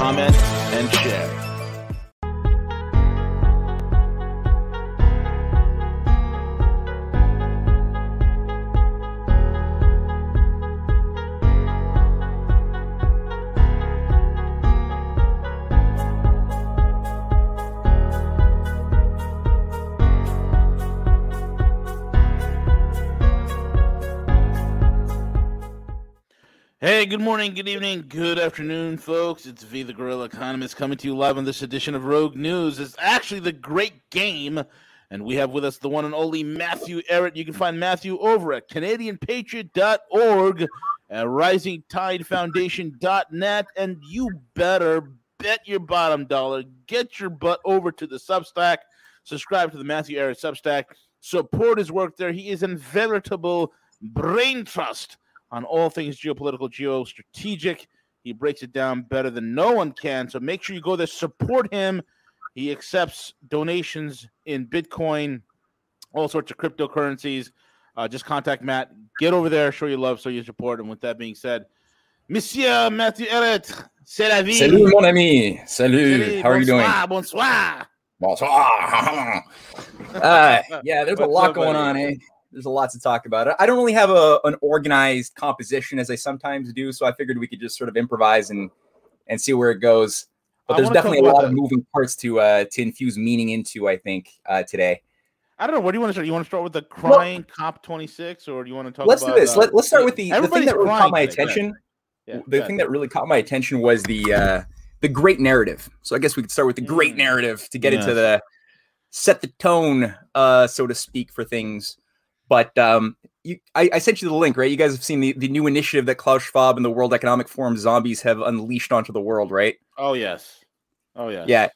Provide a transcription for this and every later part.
comment, and share. Good morning, good evening, good afternoon, folks. It's V the Guerrilla Economist coming to you live on this edition of Rogue News. It's actually the great game, and we have with us the one and only Matthew Ehret. You can find Matthew over at CanadianPatriot.org, at RisingTideFoundation.net, and you better bet your bottom dollar. Get your butt over to the Substack. Subscribe to the Matthew Ehret Substack. Support his work there. He is a veritable brain trust on all things geopolitical, geostrategic. He breaks it down better than no one can. So make sure you go there, support him. He accepts donations in Bitcoin, all sorts of cryptocurrencies. Uh, just contact Matt. Get over there, show your love, show your support. And with that being said, Monsieur Matthew Ehret, c'est la vie. Salut, mon ami. Salut. Salut, How are you doing? bonsoir, Bonsoir. Bonsoir. uh, yeah, there's a lot going on, eh? There's a lot to talk about. I don't really have a an organized composition as I sometimes do, so I figured we could just sort of improvise and and see where it goes. But I there's definitely a lot of moving parts to uh to infuse meaning into. I think uh, today. I don't know. What do you want to start? You want to start with the crying COP 26, or do you want to talk Let's about do this. uh, Let, let's start with the, the thing that really caught my today. Attention. Yeah, the go thing ahead. that really caught my attention was the uh the great narrative. So I guess we could start with the great Mm. narrative to get into the set the tone, uh, so to speak, for things. But um, you, I, I sent you the link, right? You guys have seen the, the new initiative that Klaus Schwab and the World Economic Forum zombies have unleashed onto the world, right? Oh yes. Oh yeah, Yeah,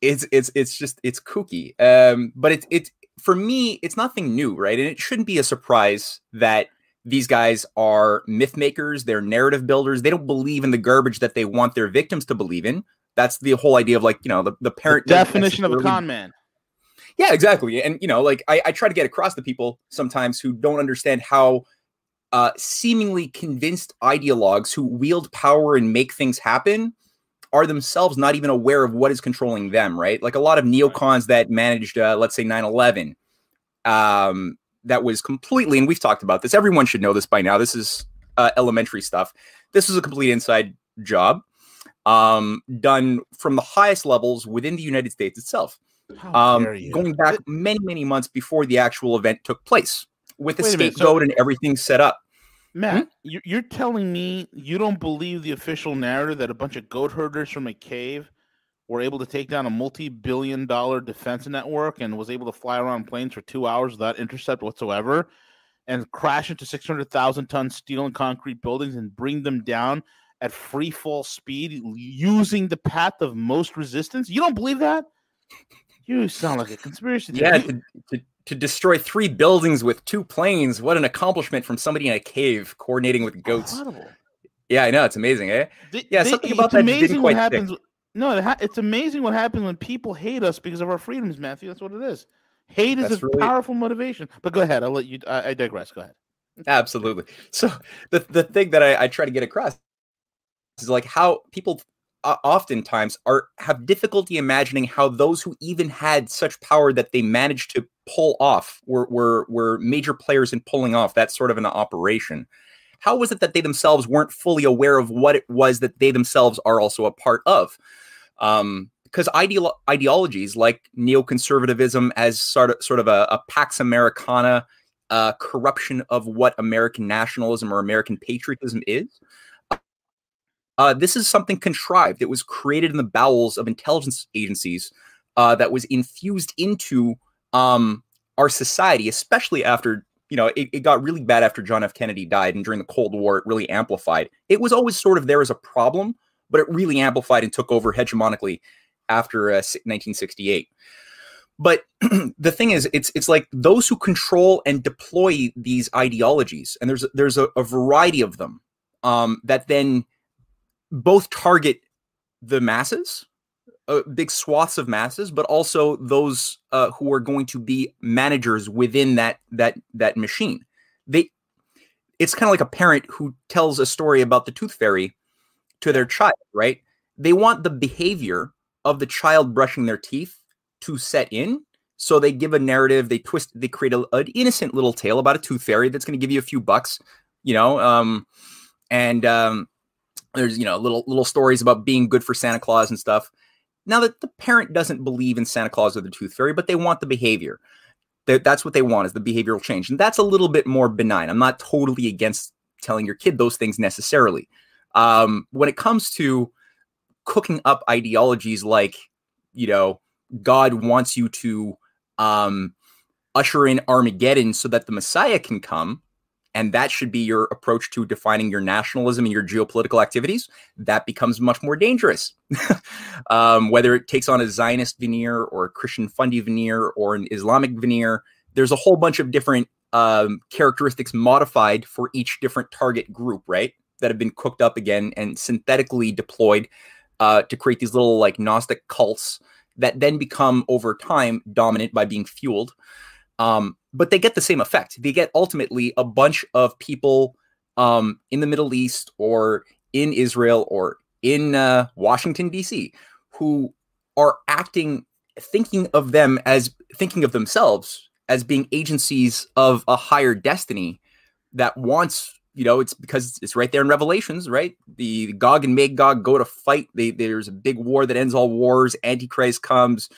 it's it's it's just it's kooky. Um, but it's it's for me, it's nothing new, right? And it shouldn't be a surprise that these guys are myth makers, they're narrative builders. They don't believe in the garbage that they want their victims to believe in. That's the whole idea of like you know the, the The parent definition of a con man. Yeah, exactly. And you know, like I, I try to get across to people sometimes who don't understand how uh, seemingly convinced ideologues who wield power and make things happen are themselves not even aware of what is controlling them. Right? Like a lot of neocons that managed, uh, let's say, 9-11, um, that was completely. And we've talked about this. Everyone should know this by now. This is uh, elementary stuff. This was a complete inside job um, done from the highest levels within the United States itself um, going back many, many months before the actual event took place, with the a so- scapegoat and everything set up. Matt, Hmm? you- you're telling me you don't believe the official narrative that a bunch of goat herders from a cave were able to take down a multi-billion dollar defense network and was able to fly around planes for two hours without intercept whatsoever and crash into 600,000 ton steel and concrete buildings and bring them down at free fall speed using the path of most resistance? You don't believe that? You sound like a conspiracy Yeah, to, to, to destroy three buildings with two planes. What an accomplishment from somebody in a cave coordinating with goats. Incredible. Yeah, I know. It's amazing, eh? They- Yeah, they- something about that amazing didn't what quite stick. happens. No, it's amazing what happens when people hate us because of our freedoms, Matthew. That's what it is. Hate is That's a really- powerful motivation. But go ahead. I'll let you. I, I digress. Go ahead. Absolutely. So the the thing that I, I try to get across is like how people uh, oftentimes are have difficulty imagining how those who even had such power that they managed to pull off were were were major players in pulling off that sort of an operation. How was it that they themselves weren't fully aware of what it was that they themselves are also a part of? Um, because ideolo- ideologies like neoconservatism as sort of sort of a, a pax americana uh, corruption of what American nationalism or American patriotism is. Uh, this is something contrived. It was created in the bowels of intelligence agencies uh, that was infused into um, our society, especially after you know it, it got really bad after John F. Kennedy died, and during the Cold War, it really amplified. It was always sort of there as a problem, but it really amplified and took over hegemonically after uh, 1968. But the thing is, it's it's like those who control and deploy these ideologies, and there's there's a, a variety of them um, that then both target the masses, uh, big swaths of masses, but also those uh, who are going to be managers within that that that machine. They, it's kind of like a parent who tells a story about the tooth fairy to their child, right? They want the behavior of the child brushing their teeth to set in. So they give a narrative, they twist, they create a, an innocent little tale about a tooth fairy that's going to give you a few bucks, you know, um, and um, there's you know little little stories about being good for Santa Claus and stuff. Now that the parent doesn't believe in Santa Claus or the tooth fairy, but they want the behavior. that's what they want is the behavioral change, and that's a little bit more benign. I'm not totally against telling your kid those things necessarily. Um, when it comes to cooking up ideologies like, you know, God wants you to um, usher in Armageddon so that the Messiah can come, and that should be your approach to defining your nationalism and your geopolitical activities, that becomes much more dangerous. um, whether it takes on a Zionist veneer or a Christian fundy veneer or an Islamic veneer, there's a whole bunch of different um, characteristics modified for each different target group, right? That have been cooked up again and synthetically deployed uh, to create these little like Gnostic cults that then become over time dominant by being fueled. Um, but they get the same effect. They get ultimately a bunch of people um, in the Middle East or in Israel or in uh, Washington, D.C., who are acting, thinking of them as thinking of themselves as being agencies of a higher destiny that wants you know, it's because it's right there in Revelations, right? The Gog and Magog go to fight. They, there's a big war that ends all wars. Antichrist comes,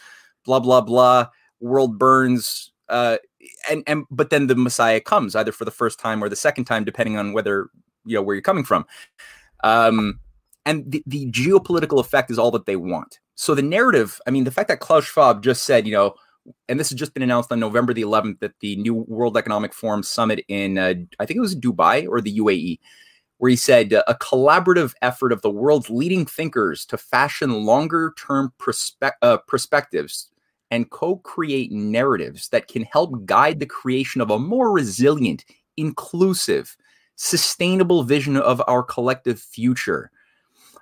blah blah blah. World burns, uh, and and but then the Messiah comes either for the first time or the second time, depending on whether you know where you're coming from. Um, and the, the geopolitical effect is all that they want. So the narrative, I mean, the fact that Klaus Schwab just said, you know, and this has just been announced on November the 11th at the new World Economic Forum summit in, uh, I think it was Dubai or the UAE, where he said uh, a collaborative effort of the world's leading thinkers to fashion longer term perspe- uh, perspectives and co create narratives that can help guide the creation of a more resilient, inclusive, sustainable vision of our collective future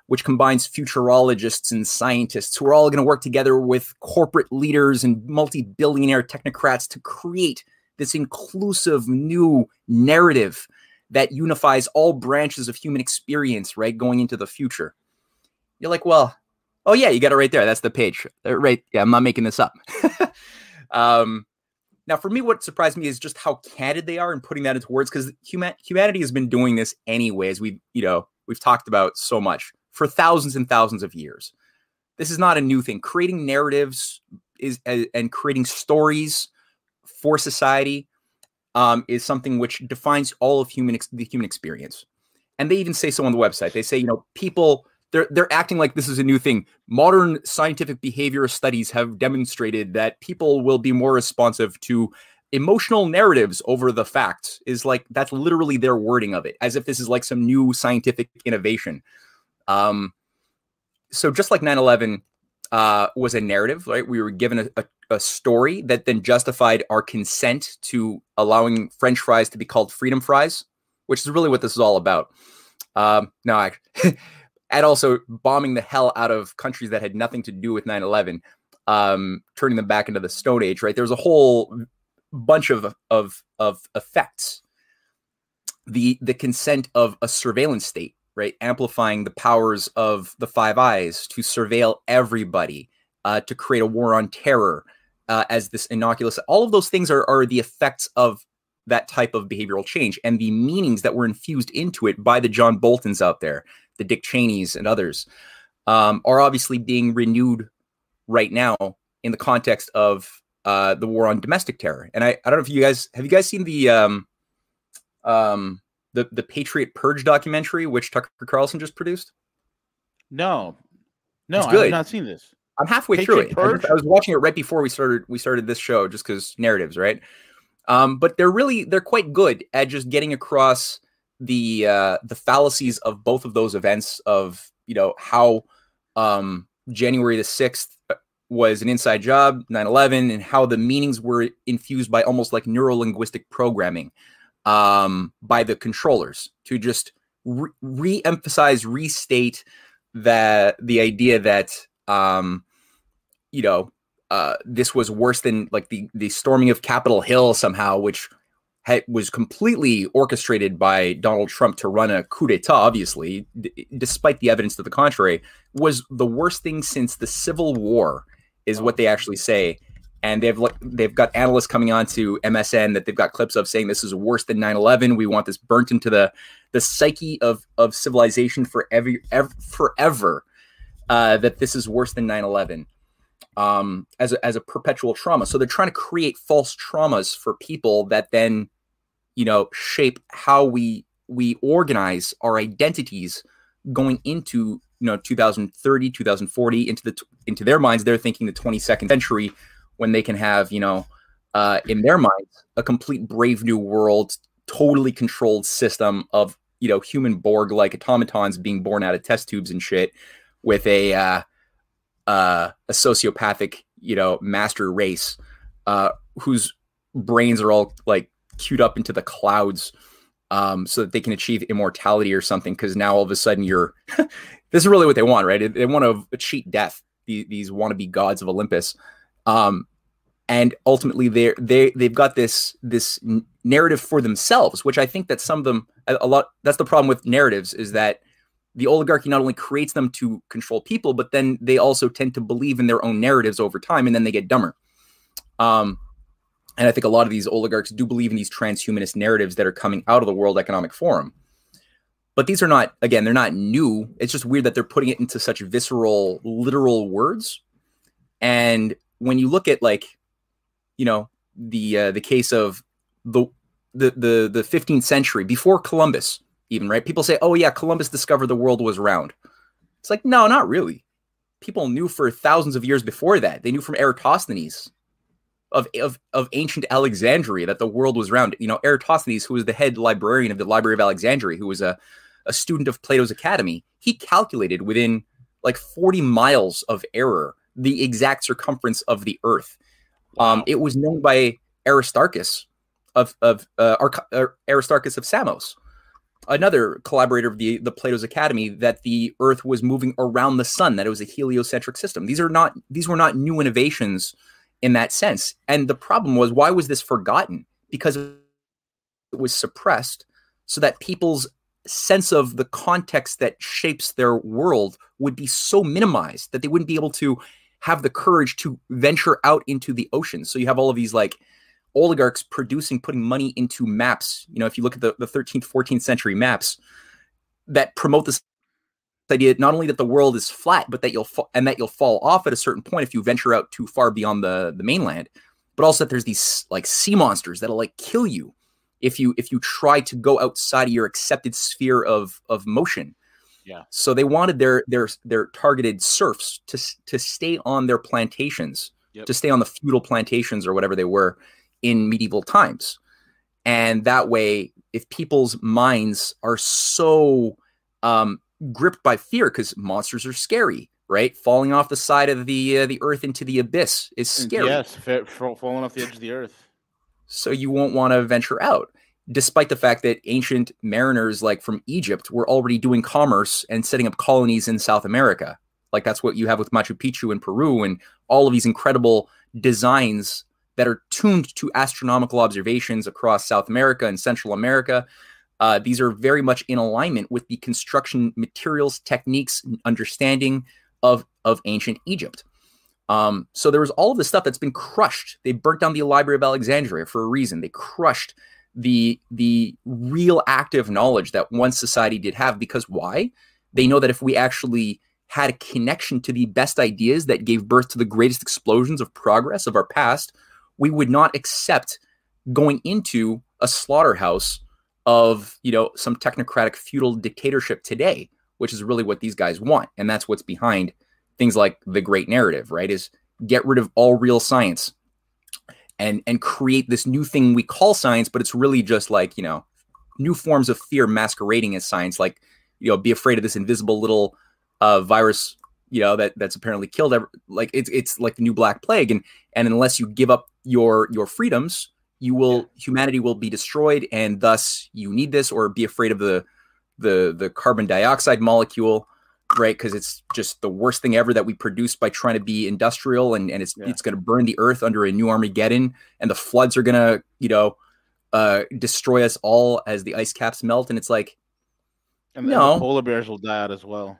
which combines futurologists and scientists who are all going to work together with corporate leaders and multi billionaire technocrats to create this inclusive new narrative that unifies all branches of human experience, right? Going into the future. You're like, well, oh, yeah, you got it right there. That's the page. Right. Yeah, I'm not making this up. um, now, for me, what surprised me is just how candid they are in putting that into words because human- humanity has been doing this anyways. We, you know, we've talked about so much for thousands and thousands of years. This is not a new thing. Creating narratives is and creating stories for society um, is something which defines all of human the human experience. And they even say so on the website. They say, you know, people they're they're acting like this is a new thing. Modern scientific behavior studies have demonstrated that people will be more responsive to emotional narratives over the facts. Is like that's literally their wording of it, as if this is like some new scientific innovation. Um, so just like 9-11 uh, was a narrative, right? We were given a, a, a, story that then justified our consent to allowing French fries to be called freedom fries, which is really what this is all about. Um, no, I, and also bombing the hell out of countries that had nothing to do with 9-11, um, turning them back into the Stone Age, right? There's a whole bunch of, of, of effects. The, the consent of a surveillance state right? Amplifying the powers of the Five Eyes to surveil everybody, uh, to create a war on terror uh, as this innocuous. All of those things are, are the effects of that type of behavioral change and the meanings that were infused into it by the John Boltons out there, the Dick Cheneys and others, um, are obviously being renewed right now in the context of uh, the war on domestic terror. And I, I don't know if you guys have you guys seen the um, um, the the Patriot Purge documentary, which Tucker Carlson just produced? No, no, I have not seen this. I'm halfway Patriot through it. I, I was watching it right before we started. We started this show just because narratives, right? Um, but they're really they're quite good at just getting across the uh, the fallacies of both of those events of you know how um, January the sixth uh, was an inside job, 9/11, and how the meanings were infused by almost like neuro linguistic programming um, by the controllers to just re emphasize, restate that the idea that um, you know uh, this was worse than like the the storming of Capitol Hill somehow, which had, was completely orchestrated by Donald Trump to run a coup d'état. Obviously, d- despite the evidence to the contrary, was the worst thing since the Civil War, is what they actually say. And they've they've got analysts coming on to MSN that they've got clips of saying this is worse than 9/11. We want this burnt into the the psyche of of civilization forever, ever, forever. Uh, that this is worse than 9/11 um, as a, as a perpetual trauma. So they're trying to create false traumas for people that then, you know, shape how we we organize our identities going into you know 2030 2040 into the into their minds they're thinking the 22nd century when they can have you know uh, in their minds a complete brave new world totally controlled system of you know human borg like automatons being born out of test tubes and shit with a uh, uh, a sociopathic, you know, master race uh, whose brains are all like queued up into the clouds um, so that they can achieve immortality or something. Because now all of a sudden you're this is really what they want, right? They want to cheat death. These, these wannabe gods of Olympus, um, and ultimately they they they've got this this narrative for themselves, which I think that some of them a lot. That's the problem with narratives is that the oligarchy not only creates them to control people, but then they also tend to believe in their own narratives over time, and then they get dumber. Um, and I think a lot of these oligarchs do believe in these transhumanist narratives that are coming out of the World Economic Forum. But these are not, again, they're not new. It's just weird that they're putting it into such visceral, literal words. And when you look at like, you know, the uh, the case of the the the the 15th century before Columbus, even right? People say, "Oh yeah, Columbus discovered the world was round." It's like, no, not really. People knew for thousands of years before that. They knew from Eratosthenes of, of, of ancient Alexandria that the world was round. You know, Eratosthenes, who was the head librarian of the Library of Alexandria, who was a, a student of Plato's Academy, he calculated within like 40 miles of error the exact circumference of the earth. Um, wow. Um, it was known by Aristarchus of, of uh, uh Aristarchus of Samos another collaborator of the the Plato's Academy that the Earth was moving around the sun, that it was a heliocentric system. These are not these were not new innovations in that sense. And the problem was why was this forgotten? Because it was suppressed so that people's sense of the context that shapes their world would be so minimized that they wouldn't be able to have the courage to venture out into the ocean. So you have all of these like oligarchs producing, putting money into maps. You know, if you look at the, the 13th, 14th century maps that promote this idea not only that the world is flat, but that you'll fa- and that you'll fall off at a certain point if you venture out too far beyond the the mainland, but also that there's these like sea monsters that'll like kill you if you if you try to go outside of your accepted sphere of of motion. Yeah. So they wanted their their their targeted serfs to to stay on their plantations, yep. to stay on the feudal plantations or whatever they were, in medieval times. And that way, if people's minds are so um, gripped by fear, because monsters are scary, right? Falling off the side of the uh, the earth into the abyss is scary. Yes, falling off the edge of the earth. So you won't want to venture out, despite the fact that ancient mariners, like from Egypt, were already doing commerce and setting up colonies in South America. Like that's what you have with Machu Picchu in Peru and all of these incredible designs that are tuned to astronomical observations across South America and Central America. Uh, these are very much in alignment with the construction materials, techniques, understanding of, of ancient Egypt. Um, so there was all of this stuff that's been crushed. They burnt down the Library of Alexandria for a reason. They crushed the the real active knowledge that one society did have because why? They know that if we actually had a connection to the best ideas that gave birth to the greatest explosions of progress of our past, we would not accept going into a slaughterhouse of you know some technocratic feudal dictatorship today which is really what these guys want. And that's what's behind things like the great narrative right is get rid of all real science and and create this new thing we call science but it's really just like you know new forms of fear masquerading as science like you know be afraid of this invisible little uh, virus, you know, that that's apparently killed. Every, like it's it's like the new Black Plague, and and unless you give up your your freedoms, you will yeah. humanity will be destroyed, and thus you need this or be afraid of the the the carbon dioxide molecule right because it's just the worst thing ever that we produce by trying to be industrial and, and it's yeah. it's going to burn the earth under a new armageddon and the floods are going to you know uh destroy us all as the ice caps melt and it's like and no. the polar bears will die out as well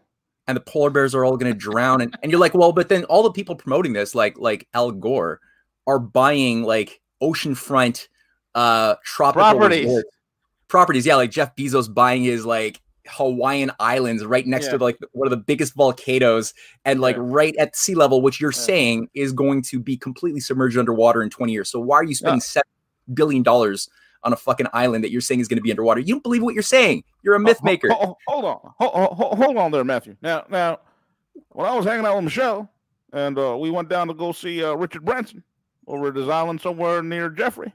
and the polar bears are all going to drown and, and you're like well but then all the people promoting this like like al gore are buying like oceanfront uh tropical properties resorts properties. Yeah, like Jeff Bezos buying his like Hawaiian Islands right next yeah. to like one of the biggest volcanoes and like yeah. right at sea level, which you're yeah. saying is going to be completely submerged underwater in 20 years. So why are you spending seven billion dollars on a fucking island that you're saying is going to be underwater? You don't believe what you're saying. You're a myth maker. Hold, hold, on, hold, hold, on there, Matthew. Now, now, when I was hanging out with Michelle and uh, we went down to go see uh, Richard Branson over at his island somewhere near Jeffrey.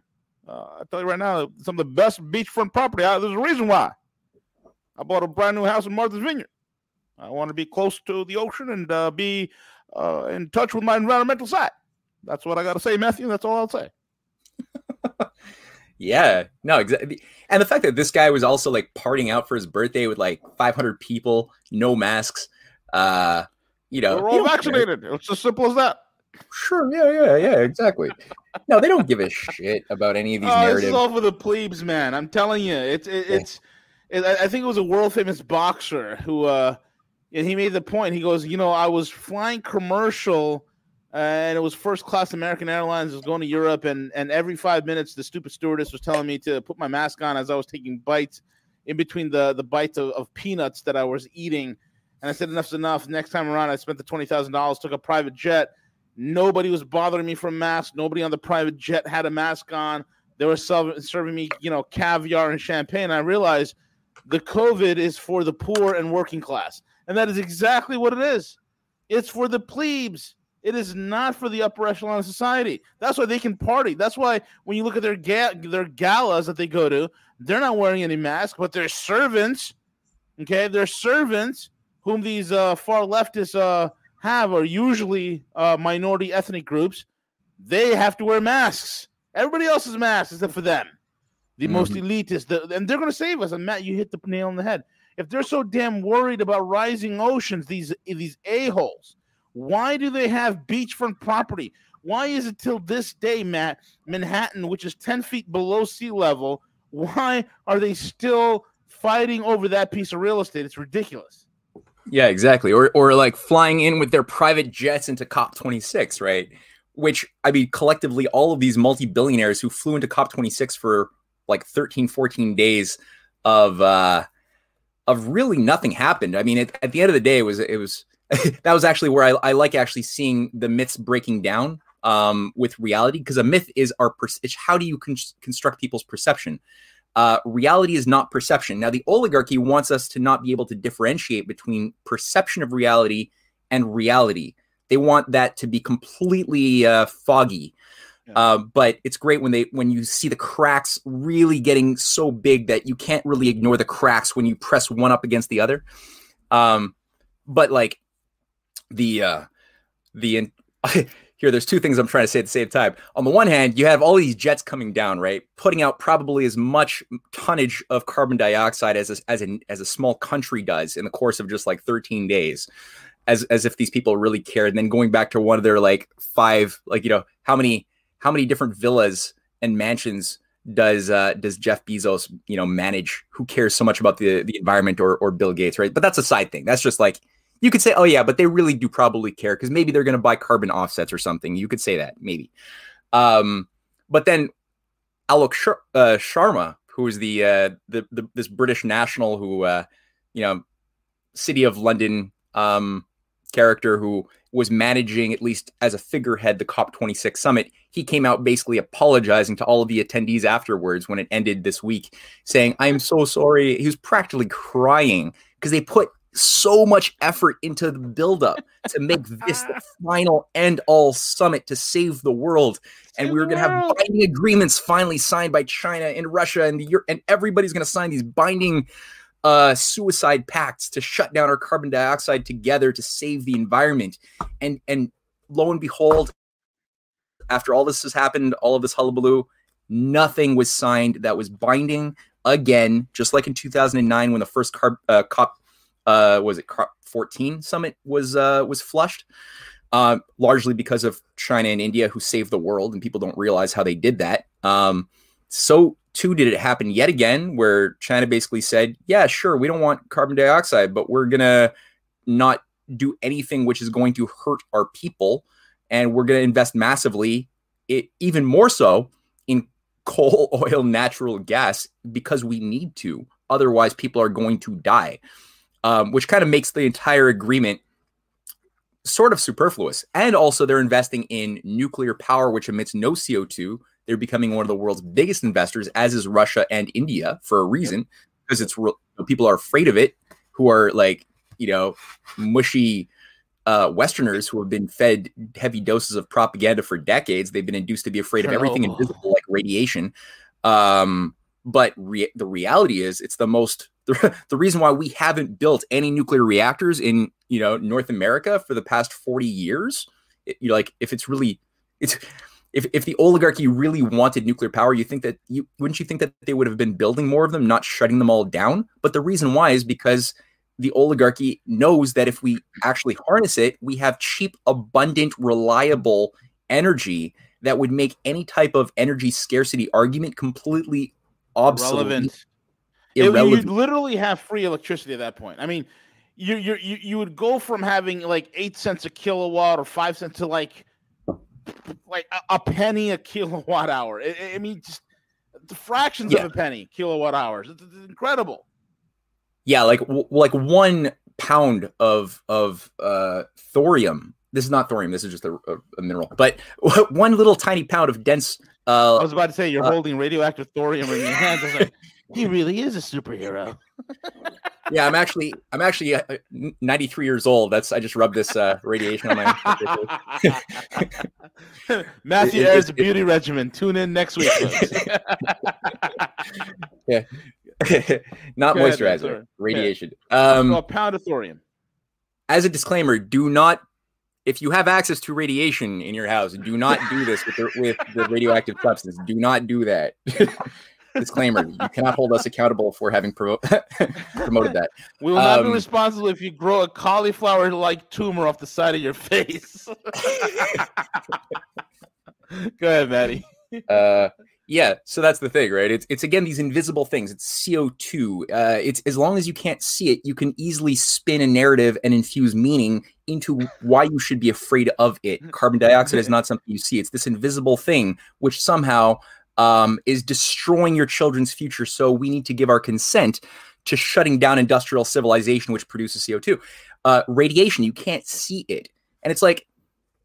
Uh, I tell you right now, some of the best beachfront property. I, there's a reason why. I bought a brand new house in Martha's Vineyard. I want to be close to the ocean and uh, be uh, in touch with my environmental side. That's what I got to say, Matthew. That's all I'll say. yeah, no, exactly. And the fact that this guy was also like partying out for his birthday with like 500 people, no masks. Uh, you know, we're all vaccinated. Care. It's as simple as that. Sure. Yeah. Yeah. Yeah. Exactly. no, they don't give a shit about any of these oh, narratives. This is all for the plebes, man. I'm telling you, it's it, it's. It, I think it was a world famous boxer who, uh, and he made the point. He goes, you know, I was flying commercial, and it was first class American Airlines. I was going to Europe, and and every five minutes, the stupid stewardess was telling me to put my mask on as I was taking bites in between the the bites of, of peanuts that I was eating. And I said, enough's enough. Next time around, I spent the twenty thousand dollars, took a private jet Nobody was bothering me for mask. Nobody on the private jet had a mask on. They were serving me, you know, caviar and champagne. I realized the COVID is for the poor and working class. And that is exactly what it is. It's for the plebes. It is not for the upper echelon of society. That's why they can party. That's why when you look at their ga- their galas that they go to, they're not wearing any mask, but their servants, okay, their servants, whom these uh, far leftists uh, have are usually uh, minority ethnic groups. They have to wear masks. Everybody else's masks except for them. The mm-hmm. most elitist, the, and they're going to save us. And Matt, you hit the nail on the head. If they're so damn worried about rising oceans, these these a holes, why do they have beachfront property? Why is it till this day, Matt, Manhattan, which is ten feet below sea level, why are they still fighting over that piece of real estate? It's ridiculous. Yeah, exactly. Or or like flying in with their private jets into COP26, right? Which I mean, collectively, all of these multi-billionaires who flew into COP26 for like 13, 14 days of uh of really nothing happened. I mean, it, at the end of the day, it was it was that was actually where I, I like actually seeing the myths breaking down um, with reality because a myth is our per- how do you con- construct people's perception uh, reality is not perception. Now, the oligarchy wants us to not be able to differentiate between perception of reality and reality. They want that to be completely uh, foggy. Yeah. Uh, but it's great when they when you see the cracks really getting so big that you can't really ignore the cracks when you press one up against the other. Um, but like the uh, the in- here there's two things i'm trying to say at the same time. On the one hand you have all these jets coming down right putting out probably as much tonnage of carbon dioxide as a, as a, as a small country does in the course of just like 13 days as as if these people really cared and then going back to one of their like five like you know how many how many different villas and mansions does uh does Jeff Bezos you know manage? Who cares so much about the the environment or or Bill Gates right? But that's a side thing. That's just like you could say, oh yeah, but they really do probably care because maybe they're going to buy carbon offsets or something. You could say that maybe. Um, but then Alok uh, Sharma, who is the, uh, the, the this British national who uh, you know city of London um, character who was managing at least as a figurehead the COP26 summit. He came out basically apologizing to all of the attendees afterwards when it ended this week, saying, "I'm so sorry." He was practically crying because they put so much effort into the buildup to make this the final end all summit to save the world. And we were going to have binding agreements finally signed by China and Russia and the and everybody's going to sign these binding uh, suicide pacts to shut down our carbon dioxide together to save the environment. And and lo and behold, after all this has happened, all of this hullabaloo, nothing was signed that was binding again, just like in 2009 when the first carb, uh, COP uh, was it COP 14 summit was uh, was flushed. Uh, largely because of China and India, who saved the world, and people don't realize how they did that. Um, so too did it happen yet again, where China basically said, "Yeah, sure, we don't want carbon dioxide, but we're gonna not do anything which is going to hurt our people, and we're gonna invest massively, it, even more so, in coal, oil, natural gas because we need to. Otherwise, people are going to die." Um, which kind of makes the entire agreement sort of superfluous. And also, they're investing in nuclear power, which emits no CO2. They're becoming one of the world's biggest investors, as is Russia and India, for a reason, because it's real, people are afraid of it, who are like, you know, mushy uh, Westerners who have been fed heavy doses of propaganda for decades. They've been induced to be afraid of everything invisible, like radiation. Um, but re- the reality is, it's the most the, the reason why we haven't built any nuclear reactors in you know North America for the past 40 years it, you know, like if it's really it's if, if the oligarchy really wanted nuclear power you think that you wouldn't you think that they would have been building more of them not shutting them all down but the reason why is because the oligarchy knows that if we actually harness it we have cheap abundant reliable energy that would make any type of energy scarcity argument completely obsolete Relevant. It, you'd literally have free electricity at that point. I mean, you you you you would go from having like eight cents a kilowatt or five cents to like like a, a penny a kilowatt hour. I, I mean, just the fractions yeah. of a penny kilowatt hours. It's, it's incredible. Yeah, like w- like one pound of of uh, thorium. This is not thorium. This is just a, a, a mineral. But one little tiny pound of dense. Uh, I was about to say you're uh, holding radioactive thorium in your hands. Like, he really is a superhero. yeah, I'm actually I'm actually uh, 93 years old. That's I just rubbed this uh, radiation on my. Matthew it, Ehret's beauty it, regimen. Tune in next week. yeah, not moisturizer, radiation. Um, a pound of thorium. As a disclaimer, do not if you have access to radiation in your house, do not do this with the, with the radioactive substance. Do not do that. Disclaimer: You cannot hold us accountable for having pro- promoted that. We will not um, be responsible if you grow a cauliflower-like tumor off the side of your face. Go ahead, Maddie. Uh, yeah, so that's the thing, right? It's it's again these invisible things. It's CO two. Uh, it's as long as you can't see it, you can easily spin a narrative and infuse meaning into why you should be afraid of it. Carbon dioxide is not something you see; it's this invisible thing which somehow um, is destroying your children's future. So we need to give our consent to shutting down industrial civilization, which produces CO2. Uh, radiation, you can't see it. And it's like,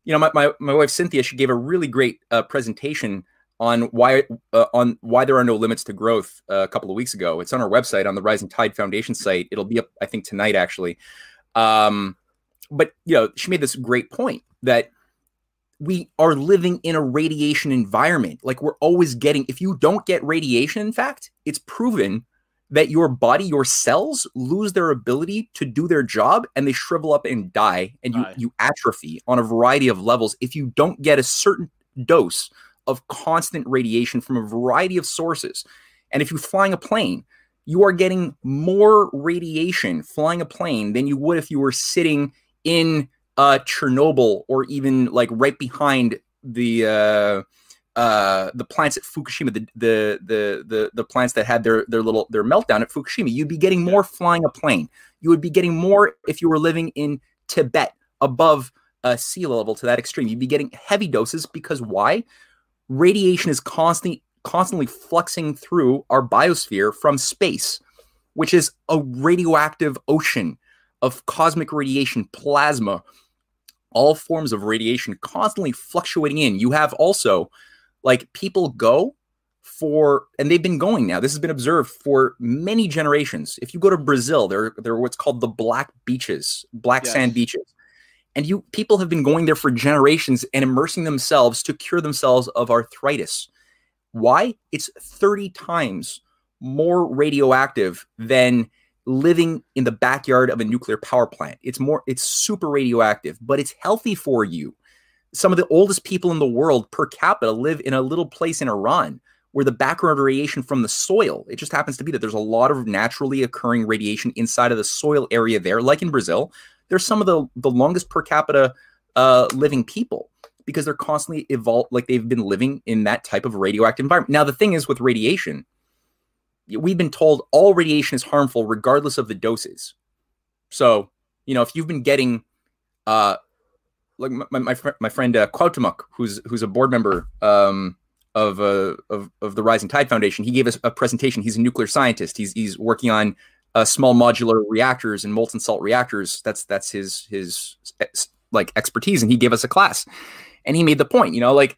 you know, my, my, my wife Cynthia, she gave a really great uh, presentation on why uh, on why there are no limits to growth uh, a couple of weeks ago. It's on our website on the Rising Tide Foundation site. It'll be up, I think, tonight actually. Um, but you know, she made this great point that we are living in a radiation environment. Like we're always getting, if you don't get radiation, in fact, it's proven that your body, your cells lose their ability to do their job and they shrivel up and die and you, you atrophy on a variety of levels if you don't get a certain dose of constant radiation from a variety of sources. And if you're flying a plane, you are getting more radiation flying a plane than you would if you were sitting in uh, Chernobyl or even like right behind the uh, uh, the plants at Fukushima, the, the the the the plants that had their their little their meltdown at Fukushima, you'd be getting more flying a plane. You would be getting more if you were living in Tibet above uh, sea level to that extreme. You'd be getting heavy doses because why? Radiation is constantly constantly fluxing through our biosphere from space, which is a radioactive ocean of cosmic radiation, plasma, all forms of radiation constantly fluctuating in. You have also like people go for and they've been going now. This has been observed for many generations. If you go to Brazil, there there are what's called the black beaches, black yes. sand beaches. And you people have been going there for generations and immersing themselves to cure themselves of arthritis. Why? It's 30 times more radioactive than living in the backyard of a nuclear power plant. It's more, it's super radioactive, but it's healthy for you. Some of the oldest people in the world per capita live in a little place in Iran where the background radiation from the soil, it just happens to be that there's a lot of naturally occurring radiation inside of the soil area there, like in Brazil. There's some of the, the longest per capita uh, living people because they're constantly evolved, like they've been living in that type of radioactive environment. Now, the thing is with radiation, we've been told all radiation is harmful regardless of the doses. So, you know, if you've been getting, uh, like my my, my friend uh, Cuauhtemoc, who's who's a board member um, of, uh, of of the Rising Tide Foundation, he gave us a presentation. He's a nuclear scientist. He's he's working on uh, small modular reactors and molten salt reactors. That's that's his his like expertise, and he gave us a class, and he made the point. You know, like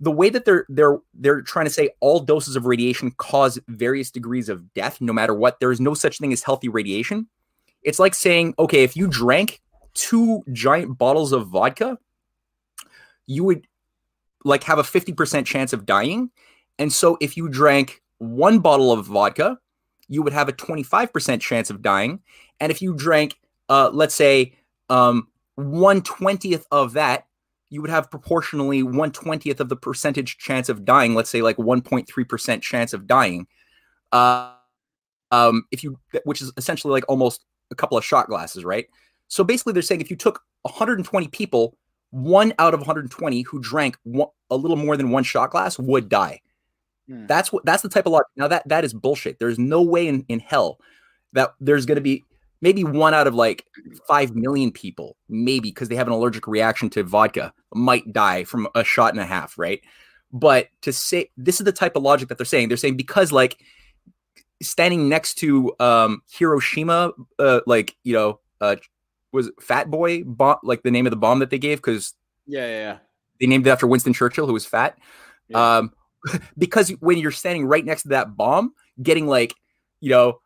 the way that they're they're they're trying to say all doses of radiation cause various degrees of death no matter what there is no such thing as healthy radiation. It's like saying okay if you drank two giant bottles of vodka you would like have a 50% chance of dying. And so if you drank one bottle of vodka you would have a 25% chance of dying. And if you drank uh, let's say um, 120th of that you would have proportionally 120th of the percentage chance of dying, let's say like 1.3% chance of dying. Uh, um, if you, which is essentially like almost a couple of shot glasses, right? So basically, they're saying if you took 120 people, one out of 120 who drank one, a little more than one shot glass would die. Hmm. That's what that's the type of logic. Now that that is bullshit. There's no way in, in hell that there's going to be maybe one out of like 5 million people, maybe because they have an allergic reaction to vodka, might die from a shot and a half, right? But to say this is the type of logic that they're saying. They're saying because like standing next to um Hiroshima, uh, like, you know, uh, was Fat Boy bomb, like the name of the bomb that they gave? Because yeah, yeah, yeah, they named it after Winston Churchill, who was fat. Yeah. Um, because when you're standing right next to that bomb, getting like, you know,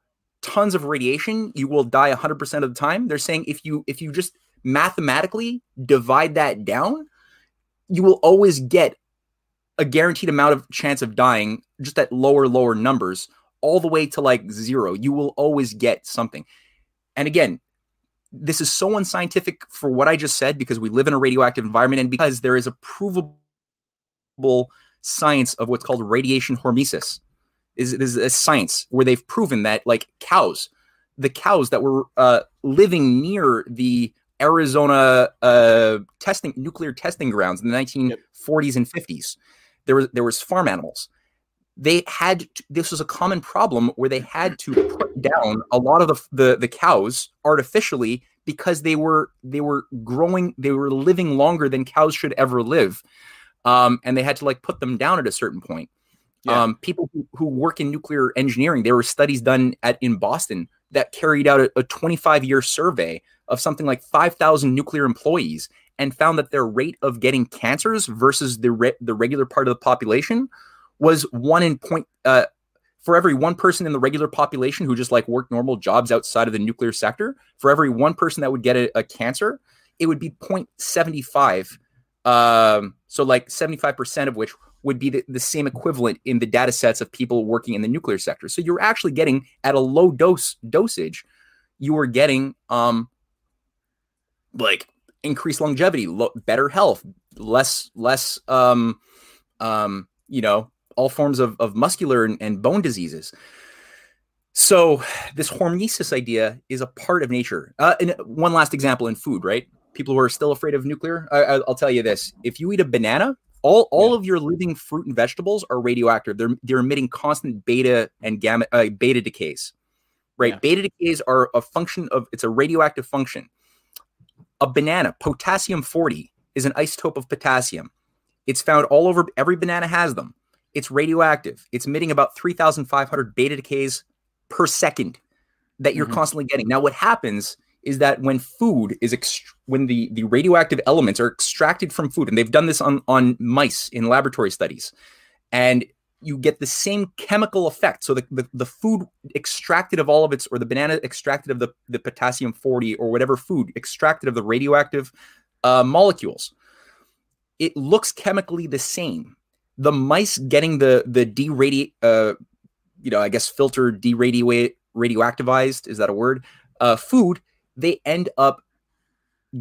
tons of radiation, you will die 100% of the time. They're saying if you if you just mathematically divide that down, you will always get a guaranteed amount of chance of dying just at lower lower numbers all the way to like zero. You will always get something. And again, this is so unscientific for what I just said because we live in a radioactive environment and because there is a provable science of what's called radiation hormesis is, is a science where they've proven that like cows, the cows that were uh, living near the Arizona uh, testing nuclear testing grounds in the 1940s yep. and 50s, there was there was farm animals. They had to, this was a common problem where they had to put down a lot of the, the the cows artificially because they were they were growing they were living longer than cows should ever live, um, and they had to like put them down at a certain point. Yeah. Um, people who, who, work in nuclear engineering, there were studies done at in Boston that carried out a, a 25 year survey of something like 5,000 nuclear employees and found that their rate of getting cancers versus the re- the regular part of the population was one in point uh, for every one person in the regular population who just like worked normal jobs outside of the nuclear sector. For every one person that would get a, a cancer, it would be 0.75. Um, so like 75% of which would be the, the same equivalent in the data sets of people working in the nuclear sector. So you're actually getting at a low dose dosage, you are getting um like increased longevity, lo- better health, less less um um you know all forms of, of muscular and, and bone diseases. So this hormesis idea is a part of nature. Uh, and one last example in food, right? People who are still afraid of nuclear, I, will tell you this: if you eat a banana, all all yeah. of your living fruit and vegetables are radioactive. They're they're emitting constant beta and gamma uh, beta decays. Right? Yeah. Beta decays are a function of it's a radioactive function. A banana, potassium 40 is an isotope of potassium. It's found all over every banana has them. It's radioactive. It's emitting about 3,500 beta decays per second that you're mm-hmm. constantly getting. Now, what happens is that when food is ext- when the the radioactive elements are extracted from food and they've done this on on mice in laboratory studies and you get the same chemical effect. So the, the, the food extracted of all of its or the banana extracted of the, the potassium 40 or whatever food extracted of the radioactive uh, molecules it looks chemically the same. The mice getting the the deradi uh, you know i guess filtered deradiate radioactivized is that a word? Uh, food they end up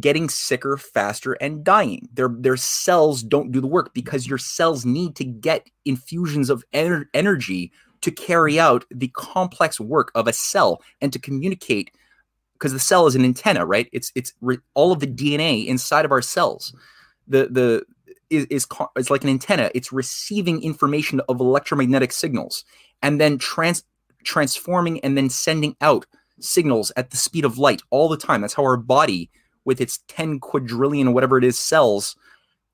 getting sicker faster and dying. Their their cells don't do the work because your cells need to get infusions of ener- energy to carry out the complex work of a cell and to communicate because the cell is an antenna right? It's it's re- all of the dna inside of our cells. The the is, is it's like an antenna. It's receiving information of electromagnetic signals and then trans transforming and then sending out signals at the speed of light all the time. That's how our body with its 10 quadrillion whatever it is cells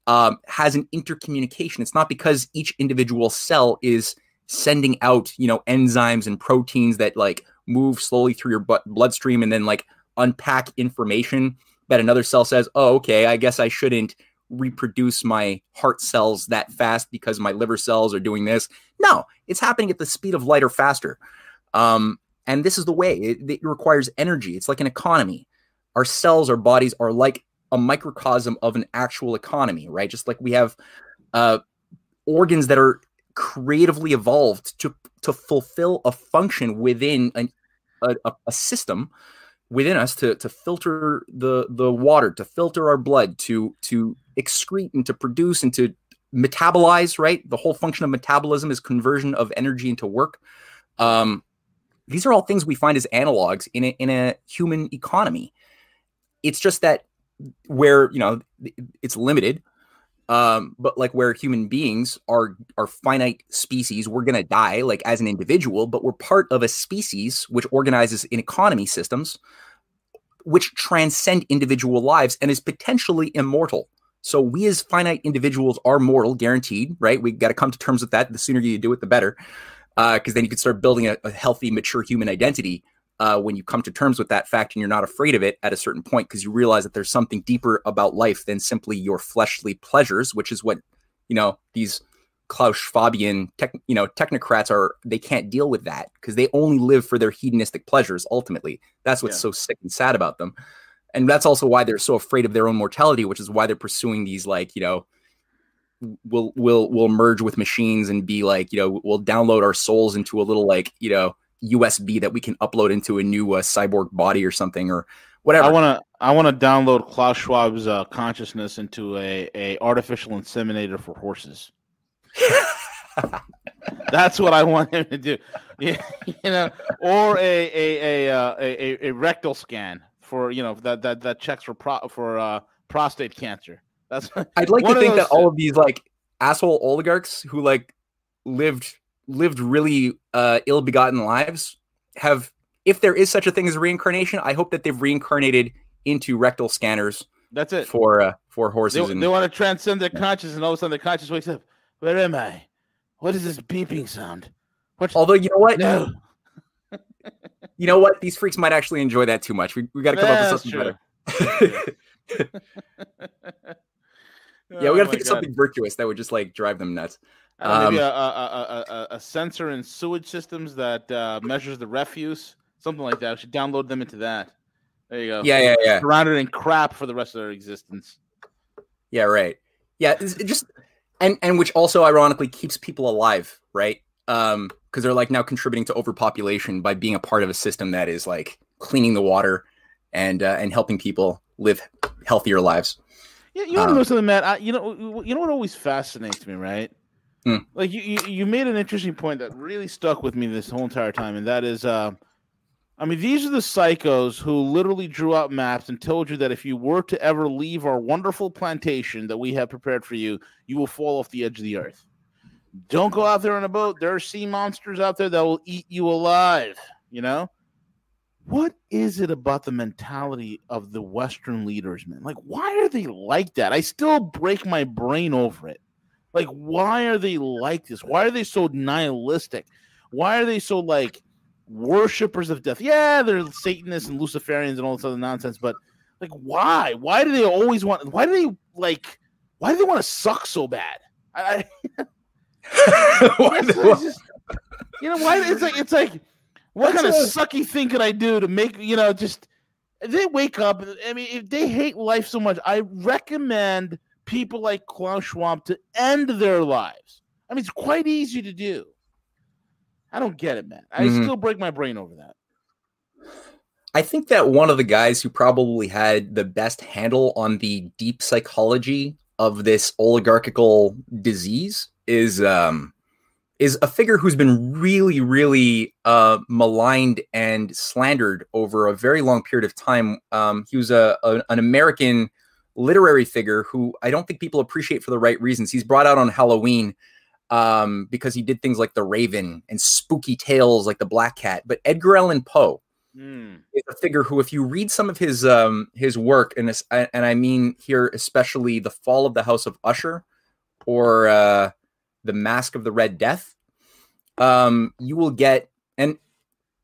um, has an intercommunication. It's not because each individual cell is sending out you know enzymes and proteins that like move slowly through your bu- bloodstream and then like unpack information that another cell says oh okay i guess i shouldn't reproduce my heart cells that fast because my liver cells are doing this. No it's happening at the speed of light or faster. Um, and this is the way it, it requires energy. It's like an economy. Our cells our bodies are like a microcosm of an actual economy right? Just like we have uh, organs that are creatively evolved to to fulfill a function within an, a, a system within us to to filter the the water to filter our blood to to excrete and to produce and to metabolize right? The whole function of metabolism is conversion of energy into work. Um, these are all things we find as analogs in a, in a human economy. It's just that where you know it's limited um, but like where human beings are are finite species we're to die like as an individual but we're part of a species which organizes in economy systems which transcend individual lives and is potentially immortal. So we as finite individuals are mortal guaranteed right? We got to come to terms with that. The sooner you do it the better because uh, then you can start building a, a healthy mature human identity uh, when you come to terms with that fact and you're not afraid of it at a certain point because you realize that there's something deeper about life than simply your fleshly pleasures, which is what you know these Klaus Schwabian tech, you know technocrats are. They can't deal with that because they only live for their hedonistic pleasures. Ultimately, that's what's yeah. so sick and sad about them, and that's also why they're so afraid of their own mortality, which is why they're pursuing these like you know we'll we'll we'll merge with machines and be like you know we'll download our souls into a little like you know USB that we can upload into a new uh, cyborg body or something or whatever. I want to I want to download Klaus Schwab's uh, consciousness into a, a artificial inseminator for horses. That's what I want him to do. Yeah, you know, or a a a, uh, a a rectal scan for you know that that that checks for pro, for uh, prostate cancer. That's I'd like to think that all of these like asshole oligarchs who like lived lived really uh, ill-begotten lives have if there is such a thing as reincarnation i hope that they've reincarnated into rectal scanners that's it. for uh, for horses they, and... they want to transcend their conscious and all of a sudden the conscious wakes up. Where am i? What is this beeping sound? What's... although you know what? No. You know what? These freaks might actually enjoy that too much. We, we got to come yeah, up with something better yeah we got to oh think of something virtuous that would just like drive them nuts uh, maybe um, a, a, a, a, sensor in sewage systems that uh, measures the refuse, something like that. We should download them into that. There you go. Yeah, yeah, yeah. Surrounded in crap for the rest of their existence. Yeah, right. Yeah, it just and and which also ironically keeps people alive, right? Um, because they're like now contributing to overpopulation by being a part of a system that is like cleaning the water and uh, and helping people live healthier lives. Yeah, you want to um, know something, Matt? I, you know, you know what always fascinates me, right? Hmm. Like you, you, you made an interesting point that really stuck with me this whole entire time, and that is, uh, I mean, these are the psychos who literally drew out maps and told you that if you were to ever leave our wonderful plantation that we have prepared for you, you will fall off the edge of the earth. Don't go out there on a boat. There are sea monsters out there that will eat you alive. You know, what is it about the mentality of the Western leaders, man? Like, why are they like that? I still break my brain over it. Like, why are they like this? Why are they so nihilistic? Why are they so like worshippers of death? Yeah, they're Satanists and Luciferians and all this other nonsense, but like, why? Why do they always want? Why do they like? Why do they want to suck so bad? I, I just, you know why? It's like it's like what kind of sucky thing could I do to make you know just they wake up? I mean, if they hate life so much, I recommend people like Klaus Schwab to end their lives. I mean, it's quite easy to do. I don't get it, man. I mm-hmm. still break my brain over that. I think that one of the guys who probably had the best handle on the deep psychology of this oligarchical disease is um, is a figure who's been really, really uh, maligned and slandered over a very long period of time. Um, he was a, a, an American literary figure who I don't think people appreciate for the right reasons. He's brought out on Halloween um, because he did things like The Raven and spooky tales like The Black Cat. But Edgar Allan Poe mm. is a figure who, if you read some of his um, his work, and and I mean here especially The Fall of the House of Usher or uh, The Mask of the Red Death, um, you will get and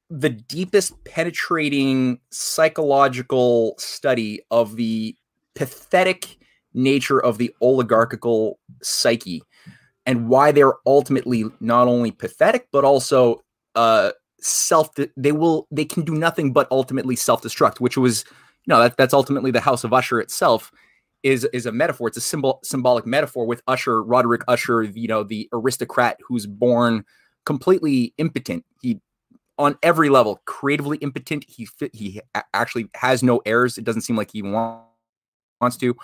the deepest penetrating psychological study of the pathetic nature of the oligarchical psyche and why they're ultimately not only pathetic but also uh self they will they can do nothing but ultimately self-destruct which was you know that, that's ultimately the house of usher itself is is a metaphor it's a symbol symbolic metaphor with usher roderick usher you know the aristocrat who's born completely impotent he on every level creatively impotent he he actually has no heirs it doesn't seem like he wants to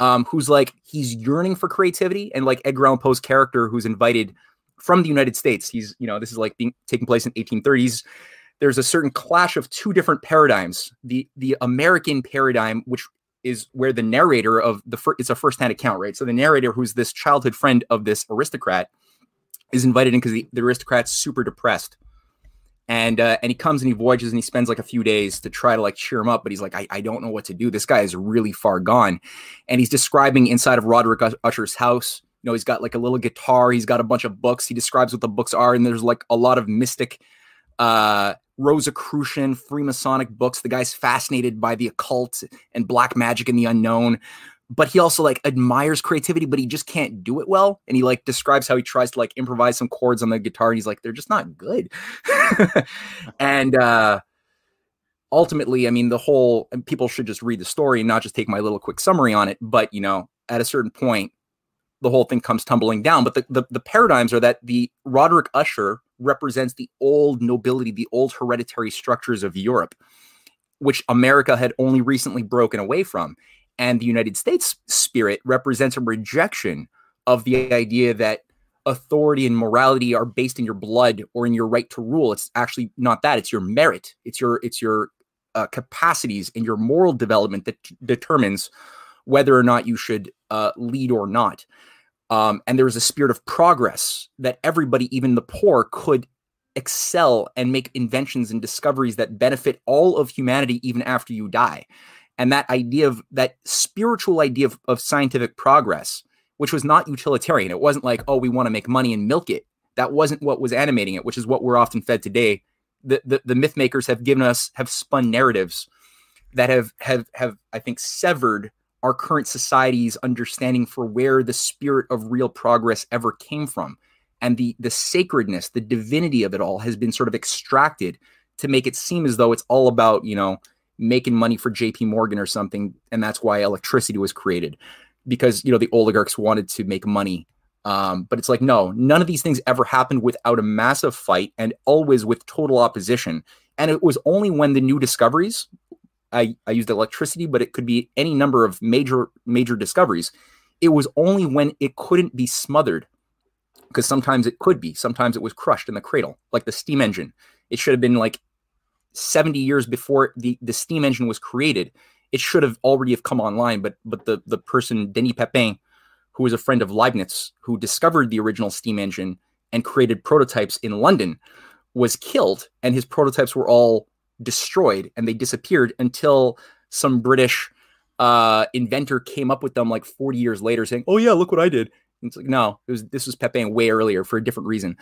um, who's like he's yearning for creativity, and like Edgar Allan Poe's character, who's invited from the United States. He's you know this is like being taking place in 1830s. There's a certain clash of two different paradigms. The the American paradigm, which is where the narrator of the fir- it's a firsthand account, right? So the narrator, who's this childhood friend of this aristocrat, is invited in because the, the aristocrat's super depressed. And uh, and he comes and he voyages and he spends like a few days to try to like cheer him up but he's like I, I don't know what to do. This guy is really far gone. And he's describing inside of roderick usher's house you know he's got like a little guitar he's got a bunch of books he describes what the books are and there's like a lot of mystic uh rosicrucian freemasonic books the guy's fascinated by the occult and black magic and the unknown but he also like admires creativity, but he just can't do it well. And he like describes how he tries to like improvise some chords on the guitar, and he's like, they're just not good. and uh ultimately, I mean, the whole people should just read the story and not just take my little quick summary on it. But you know, at a certain point, the whole thing comes tumbling down. But the, the, the paradigms are that the Roderick Usher represents the old nobility, the old hereditary structures of Europe, which America had only recently broken away from and the United States spirit represents a rejection of the idea that authority and morality are based in your blood or in your right to rule. It's actually not that. It's your merit. It's your it's your uh, capacities and your moral development that t- determines whether or not you should uh, lead or not. Um, and was a spirit of progress that everybody, even the poor, could excel and make inventions and discoveries that benefit all of humanity even after you die. And that idea of that spiritual idea of, of scientific progress which was not utilitarian. It wasn't like oh we want to make money and milk it. That wasn't what was animating it which is what we're often fed today. The, the, the myth makers have given us have spun narratives that have have have i think severed our current society's understanding for where the spirit of real progress ever came from and the the sacredness the divinity of it all has been sort of extracted to make it seem as though it's all about you know making money for JP Morgan or something. And that's why electricity was created because, you know, the oligarchs wanted to make money. Um, but it's like, no, none of these things ever happened without a massive fight and always with total opposition. And it was only when the new discoveries, I, I used electricity, but it could be any number of major, major discoveries. It was only when it couldn't be smothered because sometimes it could be, sometimes it was crushed in the cradle, like the steam engine. It should have been like 70 years before the, the steam engine was created. It should have already have come online, but but the the person Denis Papin, who was a friend of Leibniz, who discovered the original steam engine and created prototypes in London, was killed, and his prototypes were all destroyed and they disappeared until some British uh, inventor came up with them like 40 years later, saying, "Oh yeah, look what I did." And it's like, no, it was this was Papin way earlier for a different reason.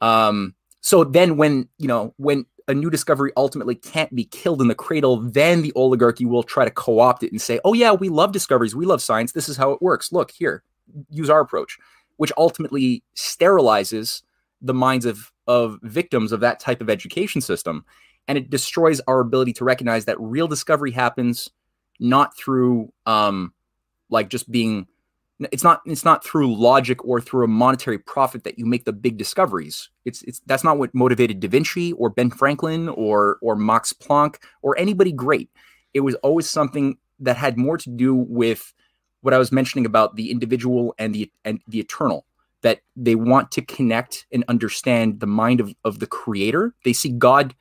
Um, so then when you know when a new discovery ultimately can't be killed in the cradle, then the oligarchy will try to co opt it and say, oh, yeah, we love discoveries. We love science. This is how it works. Look, here, use our approach, which ultimately sterilizes the minds of, of victims of that type of education system. And it destroys our ability to recognize that real discovery happens not through um, like just being it's not it's not through logic or through a monetary profit that you make the big discoveries. It's it's that's not what motivated da vinci or ben franklin or or max planck or anybody great. It was always something that had more to do with what i was mentioning about the individual and the and the eternal that they want to connect and understand the mind of, of the creator. They see god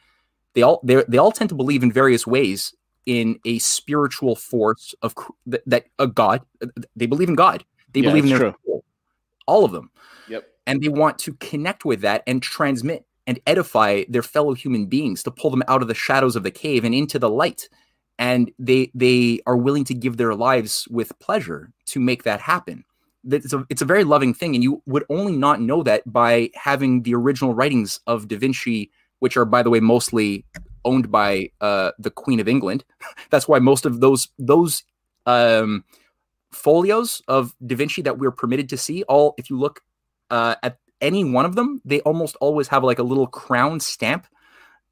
they all they they all tend to believe in various ways in a spiritual force of that, that a God. They believe in God. They yeah, believe in their soul, all of them. Yep. And they want to connect with that and transmit and edify their fellow human beings to pull them out of the shadows of the cave and into the light. And they they are willing to give their lives with pleasure to make that happen. It's a, it's a very loving thing, and you would only not know that by having the original writings of Da Vinci, which are, by the way, mostly owned by uh, the Queen of England. That's why most of those those um, folios of Da Vinci that we're permitted to see, all if you look uh, at any one of them, they almost always have like a little crown stamp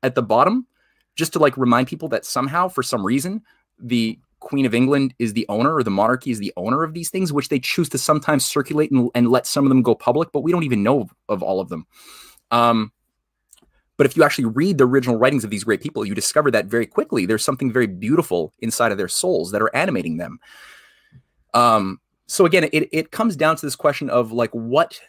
at the bottom, just to like remind people that somehow, for some reason, the Queen of England is the owner or the monarchy is the owner of these things, which they choose to sometimes circulate and, and let some of them go public, but we don't even know of, all of them. Um, but if you actually read the original writings of these great people, you discover that very quickly there's something very beautiful inside of their souls that are animating them. Um, so again, it, it comes down to this question of like, what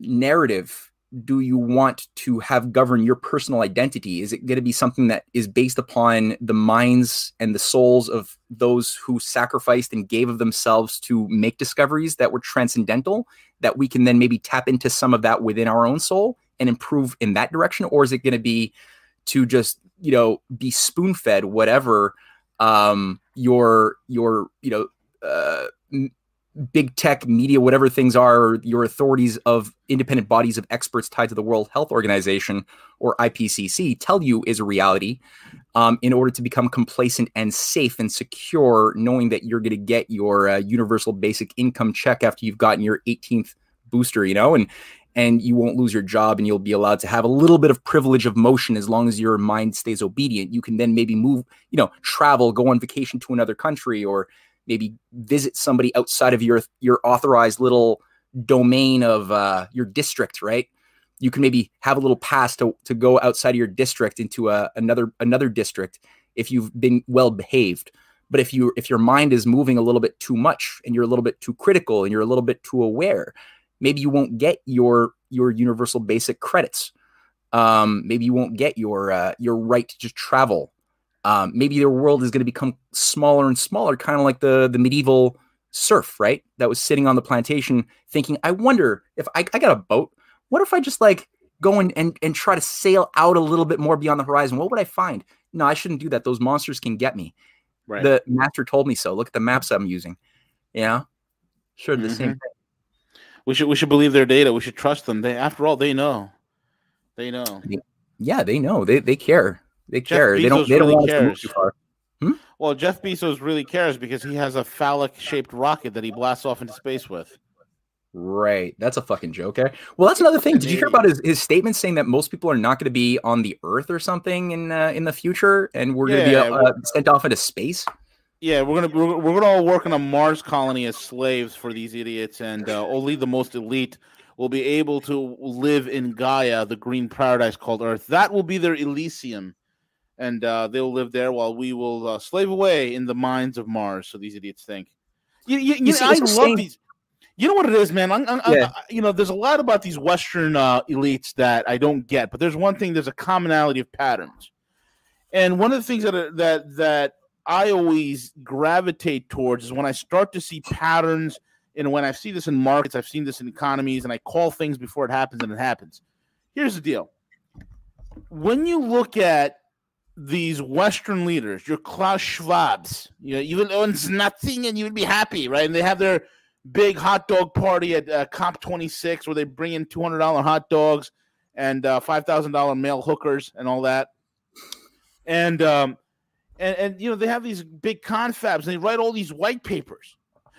narrative do you want to have govern your personal identity? Is it going to be something that is based upon the minds and the souls of those who sacrificed and gave of themselves to make discoveries that were transcendental, that we can then maybe tap into some of that within our own soul? And improve in that direction or is it going to be to just you know be spoon fed whatever um your your you know uh big tech media whatever things are your authorities of independent bodies of experts tied to the world health organization or ipcc tell you is a reality um, in order to become complacent and safe and secure knowing that you're going to get your uh, universal basic income check after you've gotten your 18th booster you know? And and you won't lose your job and you'll be allowed to have a little bit of privilege of motion as long as your mind stays obedient. You can then maybe move you know travel go on vacation to another country or maybe visit somebody outside of your your authorized little domain of uh, your district right? You can maybe have a little pass to, to go outside of your district into a, another another district if you've been well behaved. But if you if your mind is moving a little bit too much and you're a little bit too critical and you're a little bit too aware maybe you won't get your your universal basic credits. Um, maybe you won't get your uh, your right to just travel. Um, maybe your world is going to become smaller and smaller, kind of like the the medieval serf, right? That was sitting on the plantation thinking, I wonder if I, I got a boat. What if I just like go and, and and try to sail out a little bit more beyond the horizon? What would I find? No, I shouldn't do that. Those monsters can get me. Right. The master told me so. Look at the maps I'm using. Yeah. Sure, the mm-hmm. same thing. We should we should believe their data. We should trust them. They after all, they know. They know. Yeah, they know. They they care. They Jeff care. Bezos they don't. They really don't want cares. to move too far. Hmm? Well, Jeff Bezos really cares because he has a phallic shaped rocket that he blasts off into space with. Right. That's a fucking joke. Eh? Well, that's another thing. Did you hear about his, his statement saying that most people are not going to be on the Earth or something in uh, in the future, and we're going to yeah, be uh, sent off into space? Yeah, we're gonna we're, we're gonna all work on a Mars colony as slaves for these idiots, and uh, only the most elite will be able to live in Gaia, the green paradise called Earth. That will be their Elysium, and uh, they'll live there while we will uh, slave away in the mines of Mars. So these idiots think. You, you, you, you know, I love these. You know what it is, man. I'm, I'm, yeah. I, you know, there's a lot about these Western uh, elites that I don't get, but there's one thing. There's a commonality of patterns, and one of the things that that that I always gravitate towards is when I start to see patterns. And when I see this in markets, I've seen this in economies, and I call things before it happens, and it happens. Here's the deal: when you look at these Western leaders, your Klaus Schwabs, you know, you will own nothing, and you would be happy, right? And they have their big hot dog party at uh, COP26 where they bring in $200 hot dogs and uh, $5,000 male hookers and all that. And um, and, and you know they have these big confabs and they write all these white papers.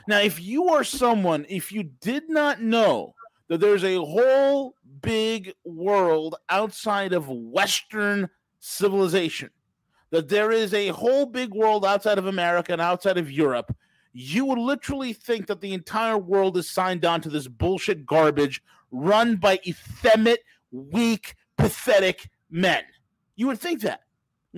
Now, if you are someone, if you did not know that there's a whole big world outside of Western civilization, that there is a whole big world outside of America and outside of Europe, you would literally think that the entire world is signed on to this bullshit garbage run by effeminate, weak, pathetic men. You would think that.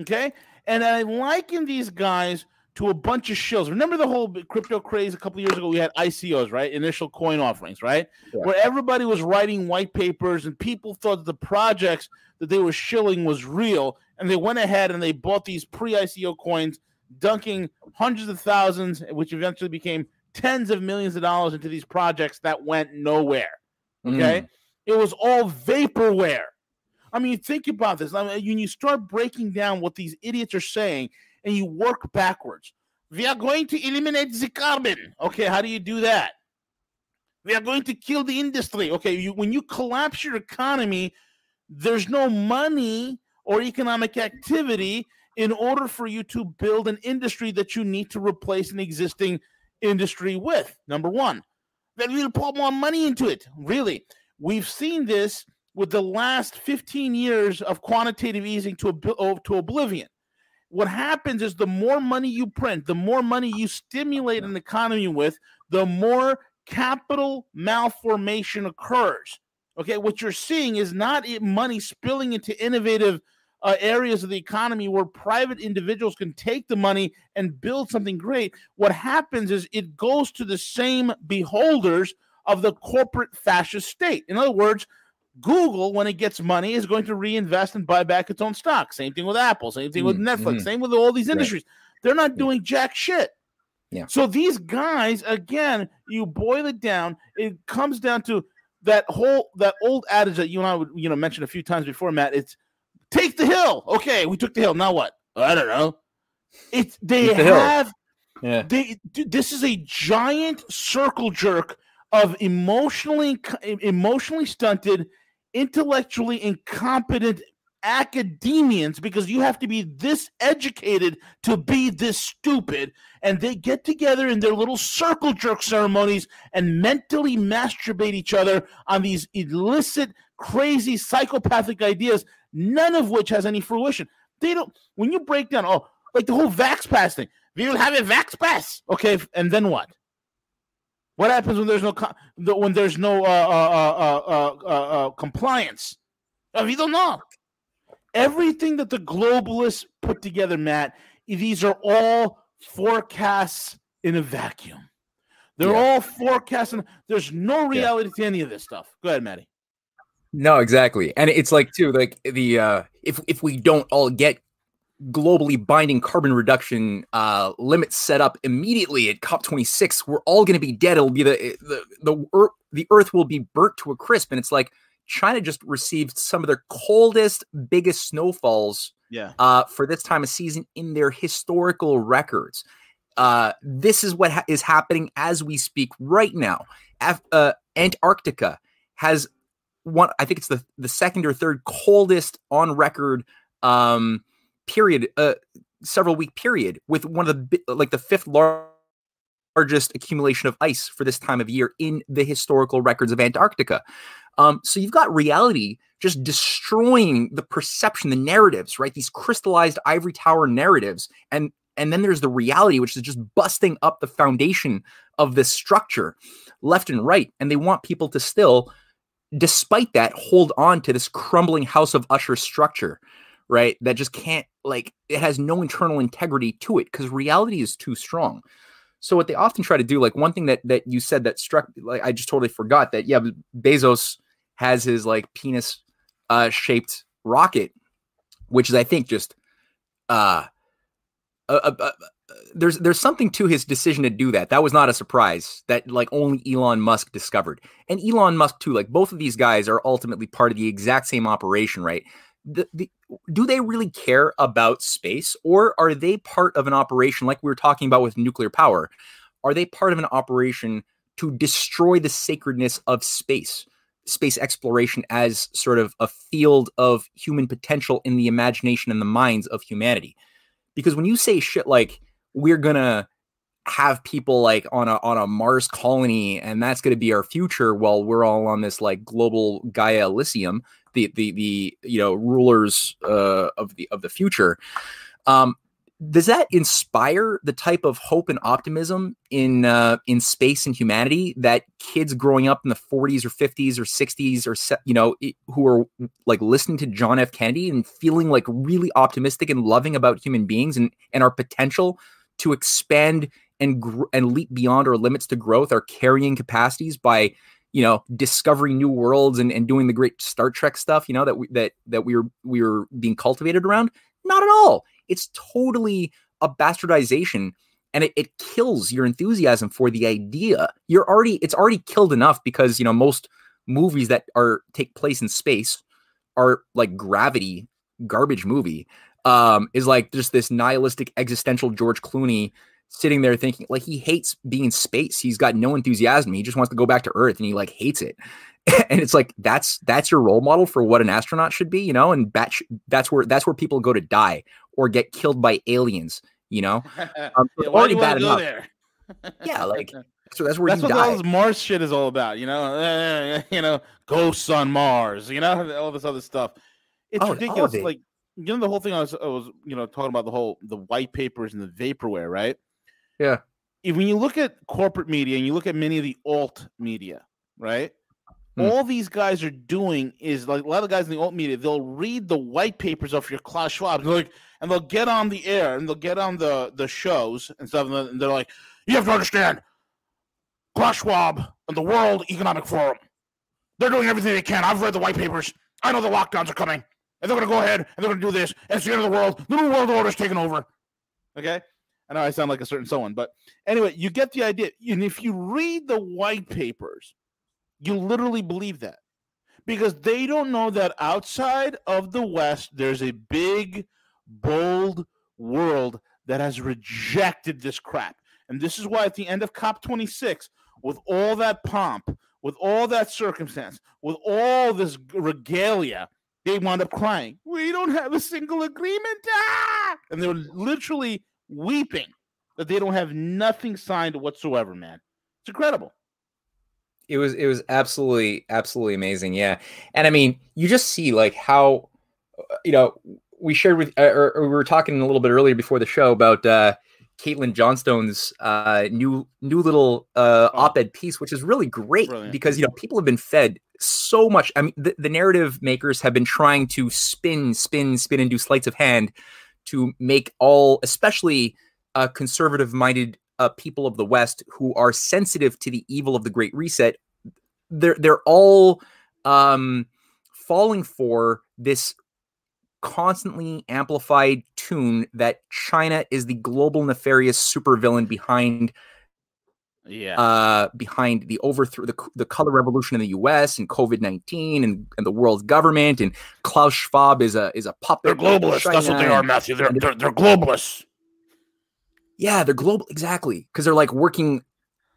Okay. And I liken these guys to a bunch of shills. Remember the whole crypto craze a couple years ago? We had ICOs, right? Initial coin offerings, right? Yeah. Where everybody was writing white papers and people thought that the projects that they were shilling was real. And they went ahead and they bought these pre ICO coins, dunking hundreds of thousands, which eventually became tens of millions of dollars into these projects that went nowhere. Okay. Mm. It was all vaporware. I mean, think about this. I mean, when you start breaking down what these idiots are saying and you work backwards, we are going to eliminate the carbon. Okay, how do you do that? We are going to kill the industry. Okay, you, when you collapse your economy, there's no money or economic activity in order for you to build an industry that you need to replace an existing industry with. Number one, then we'll put more money into it. Really, we've seen this with the last 15 years of quantitative easing to, to oblivion. What happens is the more money you print, the more money you stimulate an economy with, the more capital malformation occurs. Okay, what you're seeing is not money spilling into innovative uh, areas of the economy where private individuals can take the money and build something great. What happens is it goes to the same beholders of the corporate fascist state. In other words, Google, when it gets money, is going to reinvest and buy back its own stock. Same thing with Apple. Same thing with mm, Netflix. Mm. Same with all these industries. Right. They're not doing yeah. jack shit. Yeah. So these guys, again, you boil it down, it comes down to that whole that old adage that you and I would you know mention a few times before, Matt. It's take the hill. Okay, we took the hill. Now what? I don't know. It's they the have. Hill. Yeah. They. This is a giant circle jerk of emotionally emotionally stunted intellectually incompetent academians because you have to be this educated to be this stupid. And they get together in their little circle jerk ceremonies and mentally masturbate each other on these illicit crazy psychopathic ideas none of which has any fruition. They don't when you break down oh like the whole vax pass thing. We will have a vax pass. Okay and then what what happens when there's no when there's no uh, uh, uh, compliance? We don't know. Everything that the globalists put together, Matt, these are all forecasts in a vacuum. They're yeah. all forecasts, and there's no reality yeah. to any of this stuff. Go ahead, Maddie. No, exactly, and it's like too, like the uh if if we don't all get globally binding carbon reduction uh, limits set up immediately at COP26, we're all going to be dead. It'll be the the the earth, the Earth will be burnt to a crisp, and it's like China just received some of their coldest, biggest snowfalls. Yeah. Uh, for this time of season in their historical records. Uh, this is what ha- is happening as we speak right now. Af- uh, Antarctica has one. I think it's the the second or third coldest on record. Um, period, uh, several week period with one of the like the fifth largest accumulation of ice for this time of year in the historical records of Antarctica. Um, so you've got reality just destroying the perception, the narratives, right? These crystallized ivory tower narratives, and and then there's the reality, which is just busting up the foundation of this structure, left and right. And they want people to still, despite that, hold on to this crumbling house of usher structure right? That just can't like it has no internal integrity to it because reality is too strong. So what they often try to do, like one thing that that you said that struck, like I just totally forgot that yeah, Bezos has his like penis uh, shaped rocket, which is I think just uh, uh, uh, there's there's something to his decision to do that. That was not a surprise that like only Elon Musk discovered. And Elon Musk too, like both of these guys are ultimately part of the exact same operation, right? The, the, do they really care about space or are they part of an operation like we were talking about with nuclear power are they part of an operation to destroy the sacredness of space space exploration as sort of a field of human potential in the imagination and the minds of humanity? Because when you say shit like we're gonna have people like on a on a Mars colony and that's going to be our future while we're all on this like global Gaia Elysium the the the you know rulers uh, of the of the future. Um, does that inspire the type of hope and optimism in uh, in space and humanity that kids growing up in the 40s or 50s or 60s or you know who are like listening to John F Kennedy and feeling like really optimistic and loving about human beings and and our potential to expand and gr- and leap beyond our limits to growth our carrying capacities by you know discovering new worlds and, and doing the great Star Trek stuff you know that we that that we were we were being cultivated around not at all it's totally a bastardization and it, it kills your enthusiasm for the idea. You're already it's already killed enough because you know most movies that are take place in space are like gravity garbage movie um is like just this nihilistic existential George Clooney sitting there thinking like he hates being in space. He's got no enthusiasm. He just wants to go back to Earth and he like hates it. and it's like that's that's your role model for what an astronaut should be, you know. And that sh- that's where that's where people go to die or get killed by aliens. You know, um, yeah, already bad enough. There? yeah, like so that's where that's what die. all this Mars shit is all about. You know, uh, you know, ghosts on Mars. You know, all this other stuff. It's oh, ridiculous. It. Like you know, the whole thing I was I was you know talking about the whole the white papers and the vaporware, right? Yeah. If, when you look at corporate media and you look at many of the alt media, right? Hmm. All these guys are doing is like a lot of guys in the alt media, they'll read the white papers of your Klaus Schwab. They're like, and they'll get on the air and they'll get on the the shows and stuff, and they're like, "You have to understand, Klaus Schwab and the World Economic Forum, they're doing everything they can. I've read the white papers. I know the lockdowns are coming, and they're going to go ahead and they're going to do this. And it's the end of the world. The new world order is taking over." Okay, I know I sound like a certain someone, but anyway, you get the idea. And if you read the white papers, you literally believe that because they don't know that outside of the West, there's a big bold world that has rejected this crap. And this is why at the end of COP26, with all that pomp, with all that circumstance, with all this regalia, they wound up crying. We don't have a single agreement. Ah! And they're literally weeping that they don't have nothing signed whatsoever, man. It's incredible. It was it was absolutely absolutely amazing, yeah. And I mean, you just see like how uh, you know we shared with, uh, or, or, we were talking a little bit earlier before the show about uh, Caitlin Johnstone's uh, new new little uh, oh. op-ed piece, which is really great Brilliant. because you know people have been fed so much. I mean, the, the, narrative makers have been trying to spin, spin, spin, and do sleights of hand to make all, especially uh, conservative-minded uh, people of the West who are sensitive to the evil of the Great Reset. They're they're all um, falling for this constantly amplified tune that China is the global nefarious supervillain behind yeah uh behind the overthrow the, the color revolution in the US and COVID-19 and, and the world government and Klaus Schwab is a is a puppet. They're globalists. That's what they are, Matthew. They're they're, they're globalists. Yeah, they're global exactly because they're like working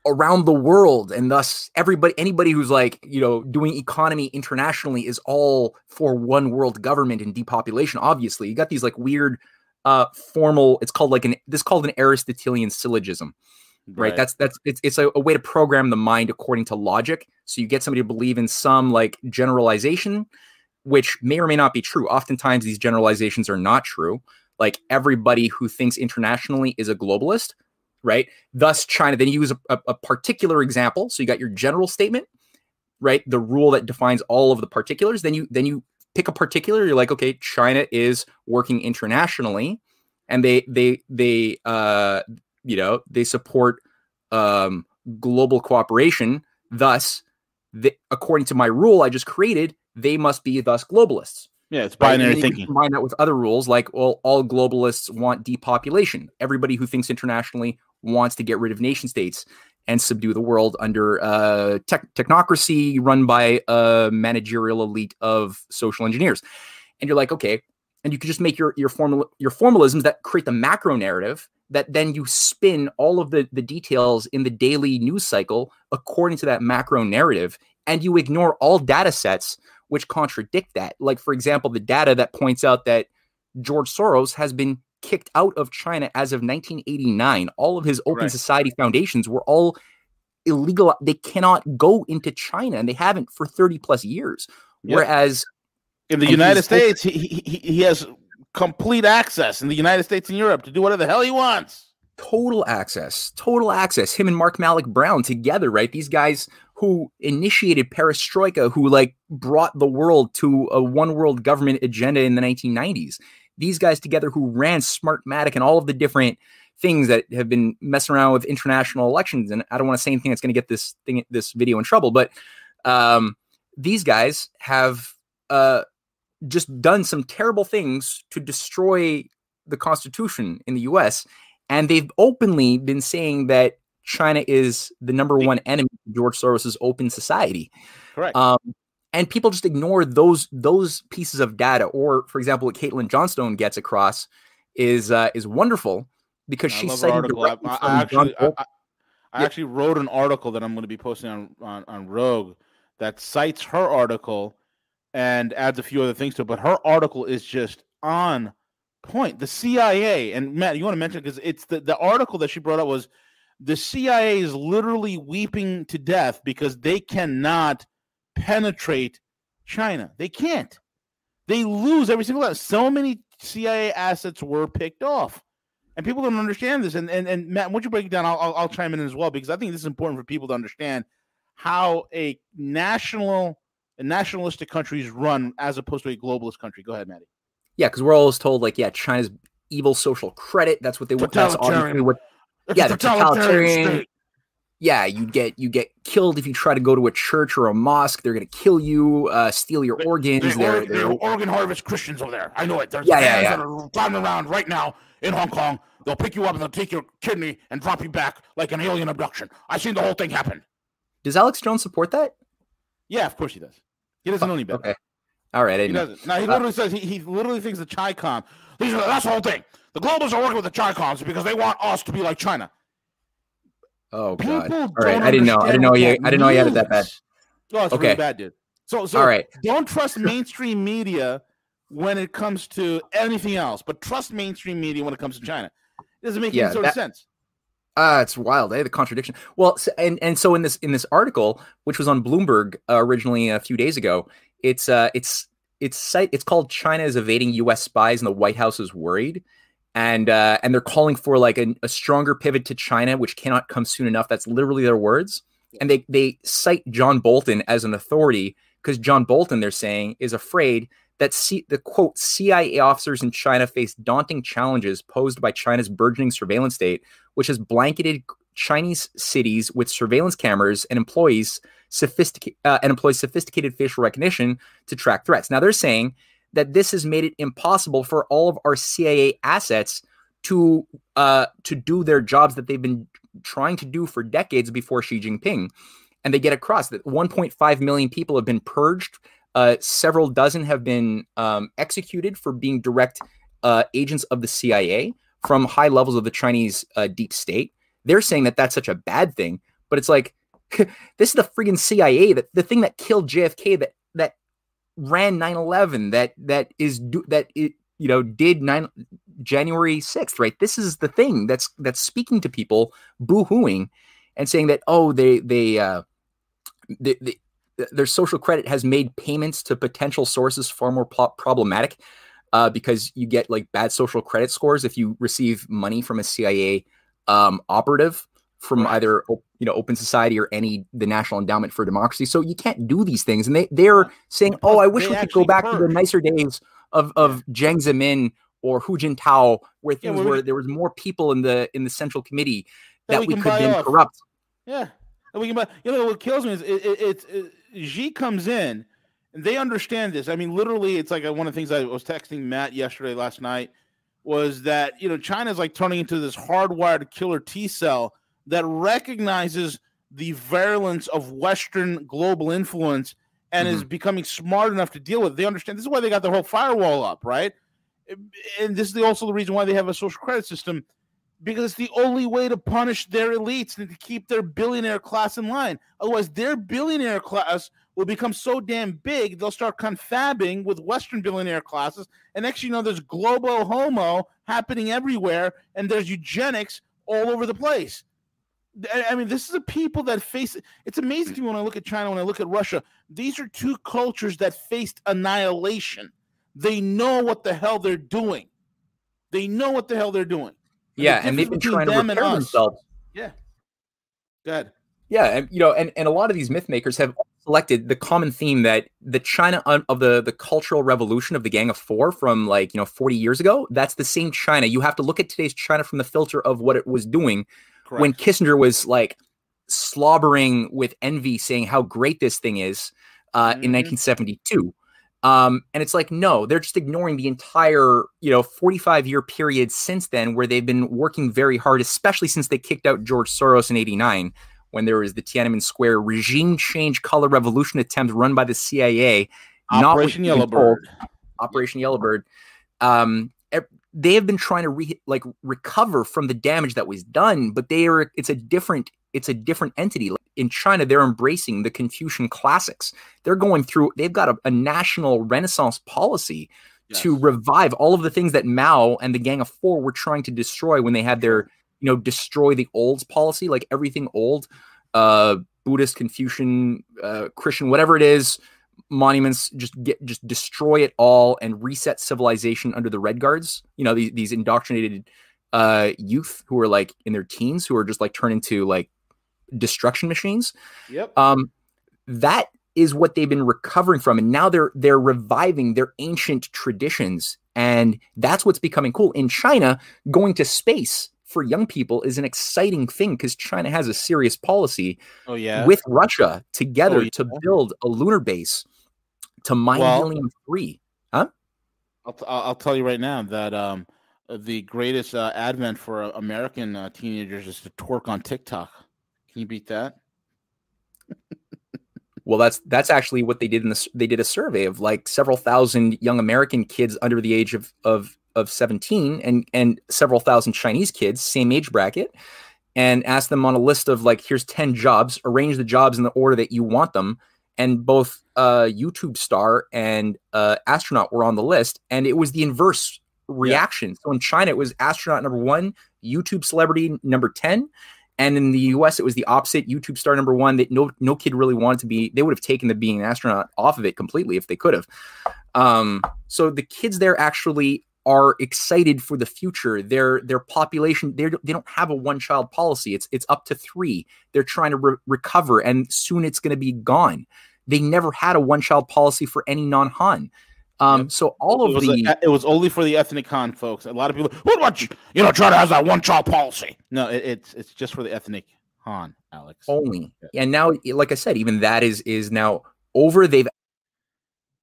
around the world and thus everybody anybody who's like you know doing economy internationally is all for one world government and depopulation obviously you got these like weird uh formal it's called like an this called an aristotelian syllogism right, right. that's that's it's, it's a, a way to program the mind according to logic so you get somebody to believe in some like generalization which may or may not be true oftentimes these generalizations are not true like everybody who thinks internationally is a globalist right? Thus, China. Then you use a, a, a particular example. So you got your general statement, right? The rule that defines all of the particulars. Then you then you pick a particular. You're like, okay, China is working internationally, and they they they uh you know they support um global cooperation. Thus, the, according to my rule I just created, they must be thus globalists. Yeah, it's binary right? thinking. Combine that with other rules, like well, all globalists want depopulation. Everybody who thinks internationally wants to get rid of nation states and subdue the world under uh, tech- technocracy run by a managerial elite of social engineers. And you're like, okay, and you can just make your your formal your formalisms that create the macro narrative that then you spin all of the the details in the daily news cycle according to that macro narrative, and you ignore all data sets which contradict that. Like for example, the data that points out that George Soros has been kicked out of China as of 1989. All of his open right. society foundations were all illegal. They cannot go into China, and they haven't for 30 plus years. Yep. Whereas in the United States, he, he, he has complete access in the United States and Europe to do whatever the hell he wants. Total access, total access. Him and Mark Malloch Brown together, right? These guys who initiated perestroika, who like brought the world to a one world government agenda in the 1990s. These guys together who ran Smartmatic and all of the different things that have been messing around with international elections. And I don't want to say anything that's going to get this thing, this video in trouble, but um, these guys have uh, just done some terrible things to destroy the Constitution in the U.S. And they've openly been saying that China is the number one enemy of George Soros's open society. Correct. Um, and people just ignore those those pieces of data. Or, for example, what Caitlin Johnstone gets across is uh, is wonderful because I she cited. I, I actually, John I, I- I Yeah. actually wrote an article that I'm going to be posting on, on on Rogue that cites her article and adds a few other things to it. But her article is just on point. The CIA and Matt, you want to mention because it's the the article that she brought up was the CIA is literally weeping to death because they cannot penetrate China. They can't. They lose every single time. So many CIA assets were picked off and people don't understand this. And and, and Matt, once you break it down, I'll, I'll I'll chime in as well because I think this is important for people to understand how a national and nationalistic countries run as opposed to a globalist country. Go ahead, Matty. Yeah, because we're always told like, yeah, China's evil social credit. That's what they want. That's obviously Totalitarian. what. It's Yeah, a the totalitarian- state. Yeah, you get you get killed if you try to go to a church or a mosque. They're gonna kill you, uh, steal your They- organs. They, They're, or, they're- they're Oregon Harvest Christians over there. I know it. There's Yeah, yeah, fans yeah. that are driving around right now in Hong Kong. They'll pick you up and they'll take your kidney and drop you back like an alien abduction. I've seen the whole thing happen. Does Alex Jones support that? Yeah, of course he does. He doesn't know any better. Okay. All right. He doesn't. No, he Uh, literally says he, he literally thinks the Chi-Com. These are, that's the whole thing. The globals are working with the Chi-Coms because they want us to be like China. Oh People god. All right. I didn't know. I didn't know you. I didn't know you had it that bad. Oh, it's Okay. really bad, dude. So, so All right. don't trust mainstream media when it comes to anything else, but trust mainstream media when it comes to China. It doesn't make Yeah, any sort that- of sense. Ah, it's wild, eh? The contradiction. Well, so, and and so in this in this article, which was on Bloomberg uh, originally a few days ago, it's uh it's it's site it's called China is evading U.S. spies and the White House is worried, and uh, and they're calling for like a, a stronger pivot to China, which cannot come soon enough. That's literally their words, and they they cite John Bolton as an authority because John Bolton, they're saying, is afraid that C- the quote CIA officers in China face daunting challenges posed by China's burgeoning surveillance state which has blanketed Chinese cities with surveillance cameras and employees uh, and employs sophisticated facial recognition to track threats. Now they're saying that this has made it impossible for all of our CIA assets to uh, to do their jobs that they've been trying to do for decades before Xi Jinping. And they get across that 1.5 million people have been purged. Uh, several dozen have been um, executed for being direct uh, agents of the CIA from high levels of the Chinese uh, deep state. They're saying that that's such a bad thing, but it's like this is the friggin' CIA that the thing that killed JFK that that ran 9/11 that that is that it you know did 9 January 6th, right? This is the thing that's that's speaking to people boo-hooing and saying that oh they they uh they, they their social credit has made payments to potential sources far more pro- problematic uh, because you get like bad social credit scores if you receive money from a CIA um, operative from Right. either you know Open Society or any the National Endowment for Democracy. So you can't do these things, and they they're saying, "Oh, I wish they we could go back to the nicer days of of Jiang Zemin or Hu Jintao, where things we were could- there was more people in the in the Central Committee That that, we we, could then off. corrupt." Yeah, and we can. buy- You know what kills me is it, it, it's it, Xi comes in, and they understand this. I mean, literally, it's like uh, one of the things I was texting Matt yesterday, last night, was that you know China's like turning into this hardwired killer T cell that recognizes the virulence of Western global influence and is becoming smart enough to deal with. it. They understand. This is why they got their whole firewall up, right? And this is the, also the reason why they have a social credit system because it's the only way to punish their elites and to keep their billionaire class in line. Otherwise, their billionaire class will become so damn big they'll start confabbing with Western billionaire classes, and next you know there's global homo happening everywhere, and there's eugenics all over the place. I mean, this is a people that face. It's amazing to me when I look at China, when I look at Russia. These are two cultures that faced annihilation. They know what the hell they're doing. They know what the hell they're doing. Yeah, and they've been trying to repair themselves. Yeah. Good. Yeah, and you know, and, and a lot of these myth makers have selected the common theme that the China of the the cultural revolution of the Gang of Four from like you know 40 years ago. That's the same China. You have to look at today's China from the filter of what it was doing Correct. when Kissinger was like slobbering with envy, saying how great this thing is uh, mm-hmm. in 1972. Um, and it's like, no, they're just ignoring the entire, you know, 45 year period since then where they've been working very hard, especially since they kicked out George Soros in 89 when there was the Tiananmen Square regime change color revolution attempt run by the CIA. Operation Yellowbird. Operation Yellowbird. Um, they have been trying to re- like recover from the damage that was done, but they are it's a different it's a different entity. In China, they're embracing the Confucian classics. They're going through, they've got a, a national renaissance policy yes. to revive all of the things that Mao and the Gang of Four were trying to destroy when they had their, you know, destroy the olds policy, like everything old, uh, Buddhist, Confucian, uh, Christian, whatever it is, monuments, just get, just destroy it all and reset civilization under the Red Guards. You know, these, these indoctrinated uh, youth who are like in their teens who are just like turned into like destruction machines. Yep. Um, that is what they've been recovering from, and now they're they're reviving their ancient traditions, and that's what's becoming cool in China. Going to space for young people is an exciting thing because China has a serious policy. Oh yeah, with Russia together oh, yeah. to build a lunar base to mine well, helium three. Huh? I'll, t- I'll tell you right now that um, the greatest uh, advent for uh, American uh, teenagers is to twerk on TikTok. Can you beat that? well, that's that's actually what they did in the they did a survey of like several thousand young American kids under the age of of of 17 and and several thousand Chinese kids, same age bracket, and asked them on a list of like here's 10 jobs, arrange the jobs in the order that you want them. And both uh, YouTube star and uh, astronaut were on the list, and it was the inverse reaction. Yeah. So in China, it was astronaut number one, YouTube celebrity number 10, and in the US, it was the opposite. YouTube star number one that no no kid really wanted to be. They would have taken the being an astronaut off of it completely if they could have. Um, so the kids there actually are excited for the future. Their their population they they don't have a one child policy. It's it's up to three. They're trying to re- recover, and soon it's going to be gone. They never had a one child policy for any non Han. Um, yep. so all of it the a, it was only for the ethnic Han folks. A lot of people, what about you? You know, China has that one child policy. No, it, it's it's just for the ethnic Han, Alex. Only, yeah. and now, like I said, even that is is now over. They've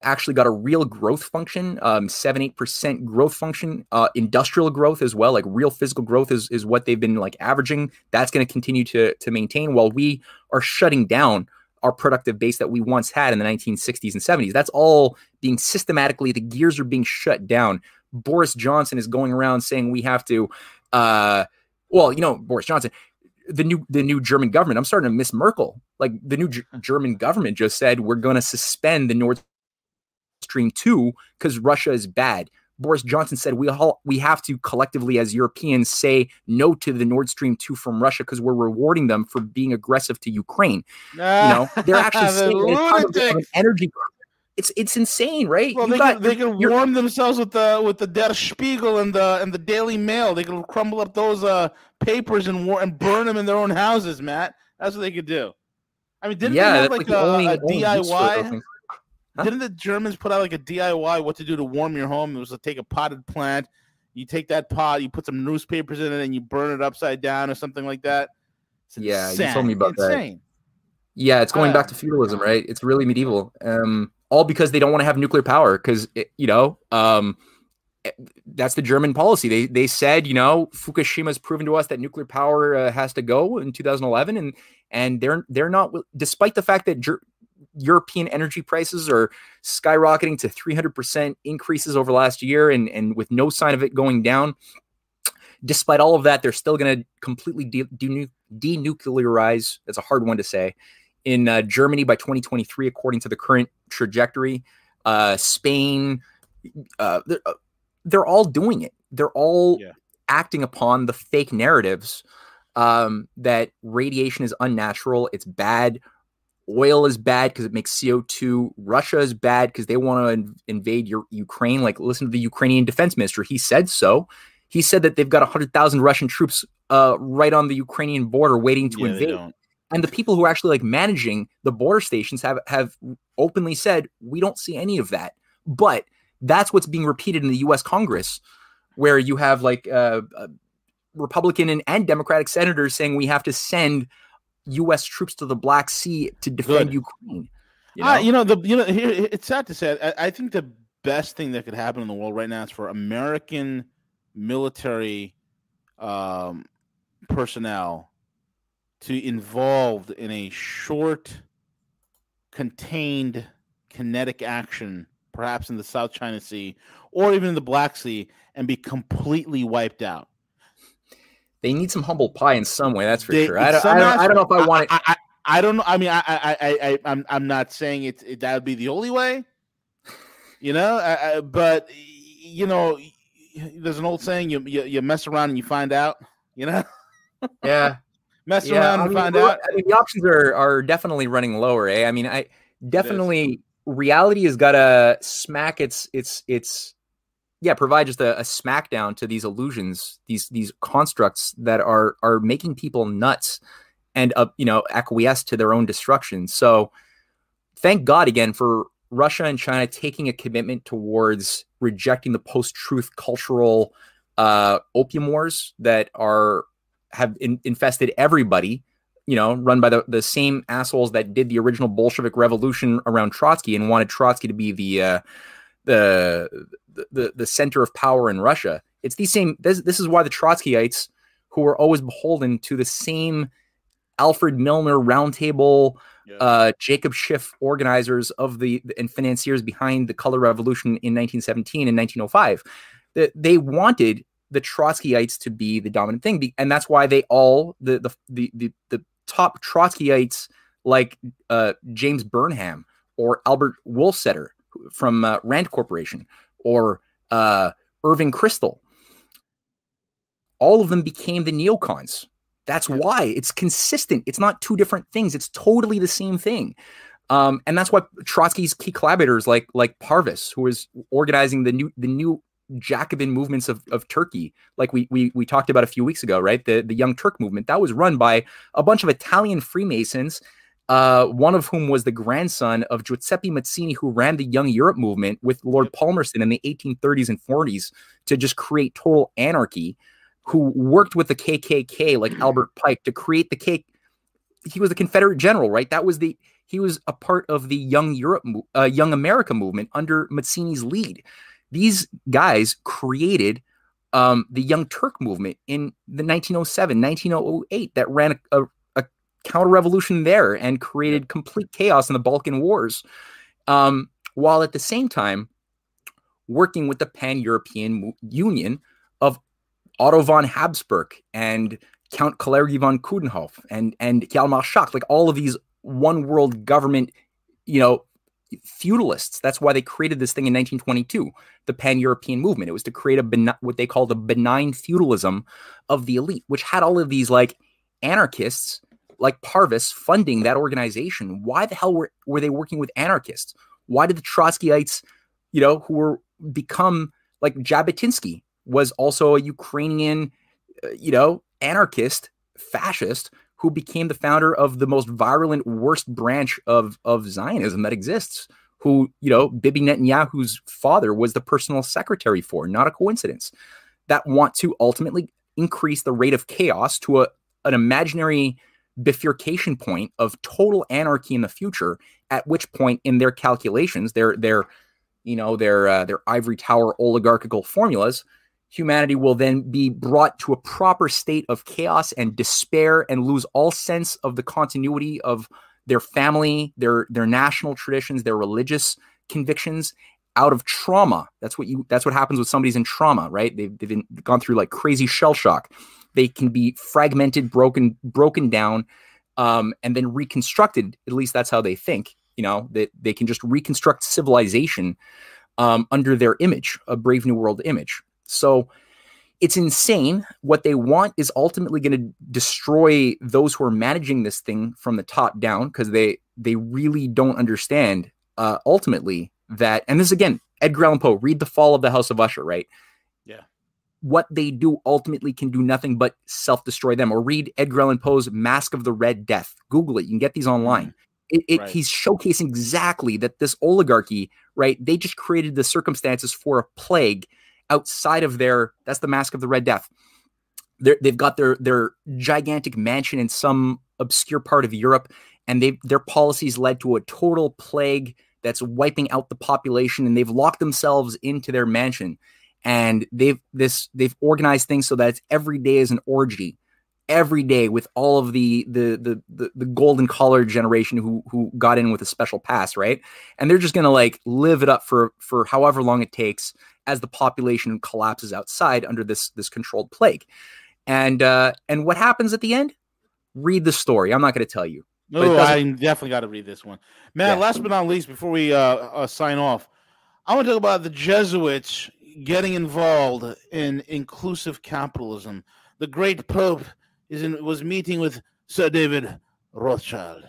actually got a real growth function, um, seven eight percent growth function, uh, industrial growth as well. Like real physical growth is is what they've been like averaging. That's going to continue to to maintain while we are shutting down our productive base that we once had in the 1960s and 70s. That's all being systematically, the gears are being shut down. Boris Johnson is going around saying we have to, uh, well, you know, Boris Johnson, the new the new German government. I'm starting to miss Merkel. Like the new G- German government just said we're going to suspend the Nord Stream two because Russia is bad. Boris Johnson said we all, we have to collectively as Europeans say no to the Nord Stream 2 from Russia because we're rewarding them for being aggressive to Ukraine. you know, they're actually saying an energy it's it's insane, right? Well, you they, got, can, they can warm themselves with the with the Der Spiegel and the and the Daily Mail. They can crumble up those uh papers and war, and burn them in their own houses, Matt. That's what they could do. I mean, didn't yeah, they have like, like a, only, a DIY? Huh? Didn't the Germans put out like a DIY what to do to warm your home? It was to take a potted plant, you take that pot, you put some newspapers in it, and you burn it upside down or something like that. It's yeah, insane. you told me about insane. that. Yeah, it's going uh, back to feudalism, right? It's really medieval. Um, all because they don't want to have nuclear power because you know um, eh, that's the German policy. They they said you know Fukushima has proven to us that nuclear power uh, has to go in 2011, and and they're they're not despite the fact that Ger- European energy prices are skyrocketing to 300% increases over last year and, and with no sign of it going down. Despite all of that, they're still going to completely de- de- denuclearize. That's a hard one to say. In uh, Germany by 2023, according to the current trajectory, uh, Spain, uh, they're, uh, they're, all doing it. They're all yeah. acting upon the fake narratives um, that radiation is unnatural, it's bad, Oil is bad because it makes CO2. Russia is bad because they want to in- invade your Ukraine. Like, listen to the Ukrainian defense minister. He said so. He said that they've got 100,000 Russian troops uh, right on the Ukrainian border waiting to Yeah, invade. And the people who are actually like managing the border stations have have openly said we don't see any of that. But that's what's being repeated in the U.S. Congress, where you have like uh, uh, Republican and, and Democratic senators saying we have to send U.S. troops to the Black Sea to defend Good. Ukraine. You Ah, know? You know, the you know, here, it's sad to say. I, I think the best thing that could happen in the world right now is for American military um, personnel to involved in a short, contained, kinetic action, perhaps in the South China Sea or even in the Black Sea, and be completely wiped out. They need some humble pie in some way. That's for They- sure. I don't, I, don't, I don't know if I want it. I, I, I don't know. I mean, I, I, I, I I'm, I'm not saying it, it. That would be the only way. You know, I, I, but you know, there's an old saying: you, you, you mess around and you find out. You know, Yeah. mess Yeah, around and mean, find out. I mean, the options are are definitely running lower. Eh? I mean, I definitely reality has got to smack its its its yeah provide just a, a smackdown to these illusions, these these constructs that are are making people nuts and uh, you know acquiesce to their own destruction. So thank God again for Russia and China taking a commitment towards rejecting the post-truth cultural uh, opium wars that are have in, infested everybody. You know, run by the, the same assholes that did the original Bolshevik revolution around Trotsky and wanted Trotsky to be the uh, the the the center of power in Russia. It's the same. This, this is why the Trotskyites, who were always beholden to the same Alfred Milner roundtable Yeah. uh, Jacob Schiff organizers of the and financiers behind the color revolution in 1917 and 1905 that they wanted the Trotskyites to be the dominant thing and that's why they all the the the the, the top Trotskyites like uh, James Burnham or Albert Wohlstetter from uh, Rand Corporation or uh, Irving Kristol all of them became the neocons that's why it's consistent. It's not two different things. It's totally the same thing. Um, and that's why Trotsky's key collaborators, like like Parvus, who was organizing the new the new Jacobin movements of, of Turkey, like we, we we talked about a few weeks ago, right? The the Young Turk movement that was run by a bunch of Italian Freemasons, uh, one of whom was the grandson of Giuseppe Mazzini, who ran the Young Europe movement with Lord Palmerston in the 1830s and 40s to just create total anarchy who worked with the KKK like Albert Pike to create the K. He was a Confederate general, right? That was the he was a part of the Young Europe, uh, Young America movement under Mazzini's lead. These guys created um, the Young Turk movement in the 1907, 1908 that ran a, a, a counter revolution there and created complete chaos in the Balkan Wars, um, while at the same time working with the Pan European Union of Otto von Habsburg and Count Kalergi von Coudenhove and and Hjalmar Schacht, like all of these one world government, you know, feudalists. That's why they created this thing in 1922, the Pan European movement. It was to create a beni- what they called a benign feudalism of the elite, which had all of these like anarchists like Parvus funding that organization. Why the hell were, were they working with anarchists? Why did the Trotskyites, you know, who were become like Jabotinsky was also a Ukrainian, uh, you know, anarchist, fascist who became the founder of the most virulent, worst branch of of Zionism that exists. Who you know, Bibi Netanyahu's father was the personal secretary for. Not a coincidence. That want to ultimately increase the rate of chaos to a an imaginary bifurcation point of total anarchy in the future. At which point, in their calculations, their their you know their uh, their ivory tower oligarchical formulas humanity will then be brought to a proper state of chaos and despair and lose all sense of the continuity of their family their their national traditions their religious convictions out of trauma that's what you that's what happens with somebody's in trauma right they've, they've been, gone through like crazy shell shock they can be fragmented broken broken down um, and then reconstructed at least that's how they think you know that they, can just reconstruct civilization um, under their image a brave new world image so it's insane. What they want is ultimately going to destroy those who are managing this thing from the top down because they they really don't understand uh, ultimately that, and this again, Edgar Allan Poe, read The Fall of the House of Usher, right? Yeah. What they do ultimately can do nothing but self destroy them. Or read Edgar Allan Poe's Mask of the Red Death. Google it. You can get these mm-hmm. online. It, it Right. he's showcasing exactly that this oligarchy, right? They just created the circumstances for a plague outside of their. That's the Mask of the Red Death. They're, they've got their their gigantic mansion in some obscure part of Europe, and they their policies led to a total plague that's wiping out the population, and they've locked themselves into their mansion, and they've this they've organized things so that every day is an orgy, every day with all of the the the the, the golden collar generation who who got in with a special pass, right? And they're just gonna like live it up for for however long it takes as the population collapses outside under this this controlled plague. And uh and what happens at the end? Read the story. I'm not going to tell you. No, I definitely got to read this one, man. Yeah. Last but not least, before we uh, uh, sign off, I want to talk about the Jesuits getting involved in inclusive capitalism. The great Pope is in, was meeting with Sir David Rothschild.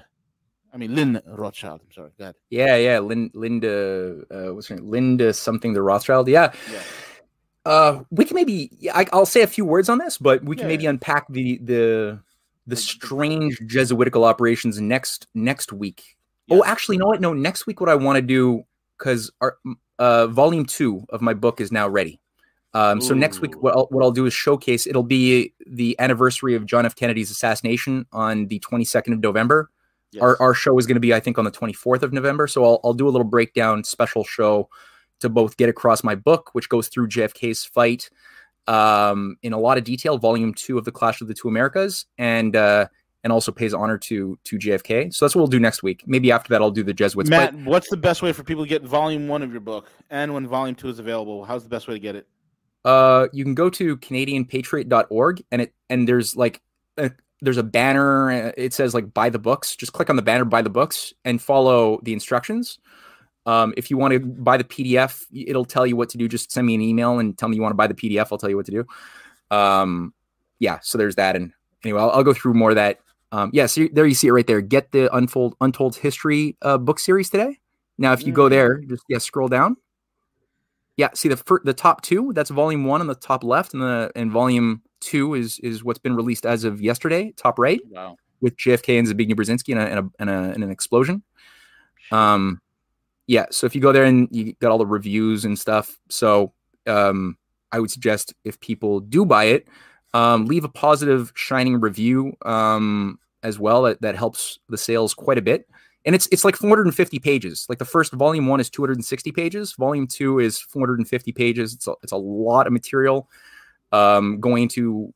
I mean, Lynn Rothschild. I'm sorry. Go ahead. Yeah, yeah. Lin, Linda, uh, what's her name? Linda something the Rothschild. Yeah. Yeah. Uh, we can maybe. I, I'll say a few words on this, but we can Yeah, maybe yeah. unpack the the the The- the- strange Jesuitical operations next next week. Oh, actually, you know what? No, next week what I want to do because our uh, volume two of my book is now ready. Um, so next week, what I'll, what I'll do is showcase. It'll be the anniversary of John F. Kennedy's assassination on the 22nd of November. Our, our show is going to be, I think, on the 24th of November. So I'll, I'll do a little breakdown special show to both get across my book, which goes through JFK's fight um, in a lot of detail, volume two of the Clash of the Two Americas, and uh, and also pays honor to to JFK. So that's what we'll do next week. Maybe after that, I'll do the Jesuits. Matt, But what's the best way for people to get volume one of your book? And when volume two is available, how's the best way to get it? uh, you can go to CanadianPatriot.org, and it and there's like a, there's a banner. uh, It says like buy the books. Just click on the banner, buy the books, and follow the instructions. Um, if you want to buy the PDF, it'll tell you what to do. Just send me an email and tell me you want to buy the PDF. I'll tell you what to do. Um, yeah, so there's that. And anyway, I'll, I'll go through more of that. Um, yeah, so there you see it right there. Get the Unfold Untold History uh, book series today. Now, if you go there, just yeah, scroll down. Yeah, see the fir- the top two. That's volume one on the top left, and the and volume two is is what's been released as of yesterday, top right Wow. with JFK and Zbigniew Brzezinski and a, and, a, and, a, and an explosion. Um, yeah. So if you go there and you got all the reviews and stuff, so um, I would suggest if people do buy it, um, leave a positive, shining review um, as well. That, that helps the sales quite a bit. And it's it's like 450 pages. Like the first volume one is 260 pages. Volume two is 450 pages. It's a, it's a lot of material um, going to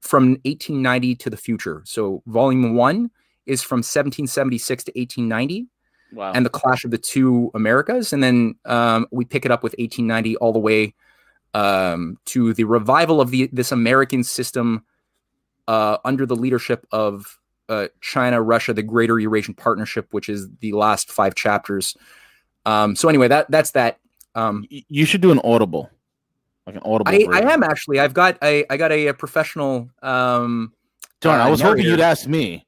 from 1890 to the future. So volume one is from 1776 to 1890 Wow. and the clash of the two Americas. And then um, we pick it up with 1890 all the way um, to the revival of the this American system uh, under the leadership of uh, China, Russia, the Greater Eurasian Partnership, which is the last five chapters. Um, so anyway, that that's that. Um, you should do an audible, like an audible. I, I am actually. I've got a I got a, a professional. Um, Darn, I uh, was hoping you'd ask me.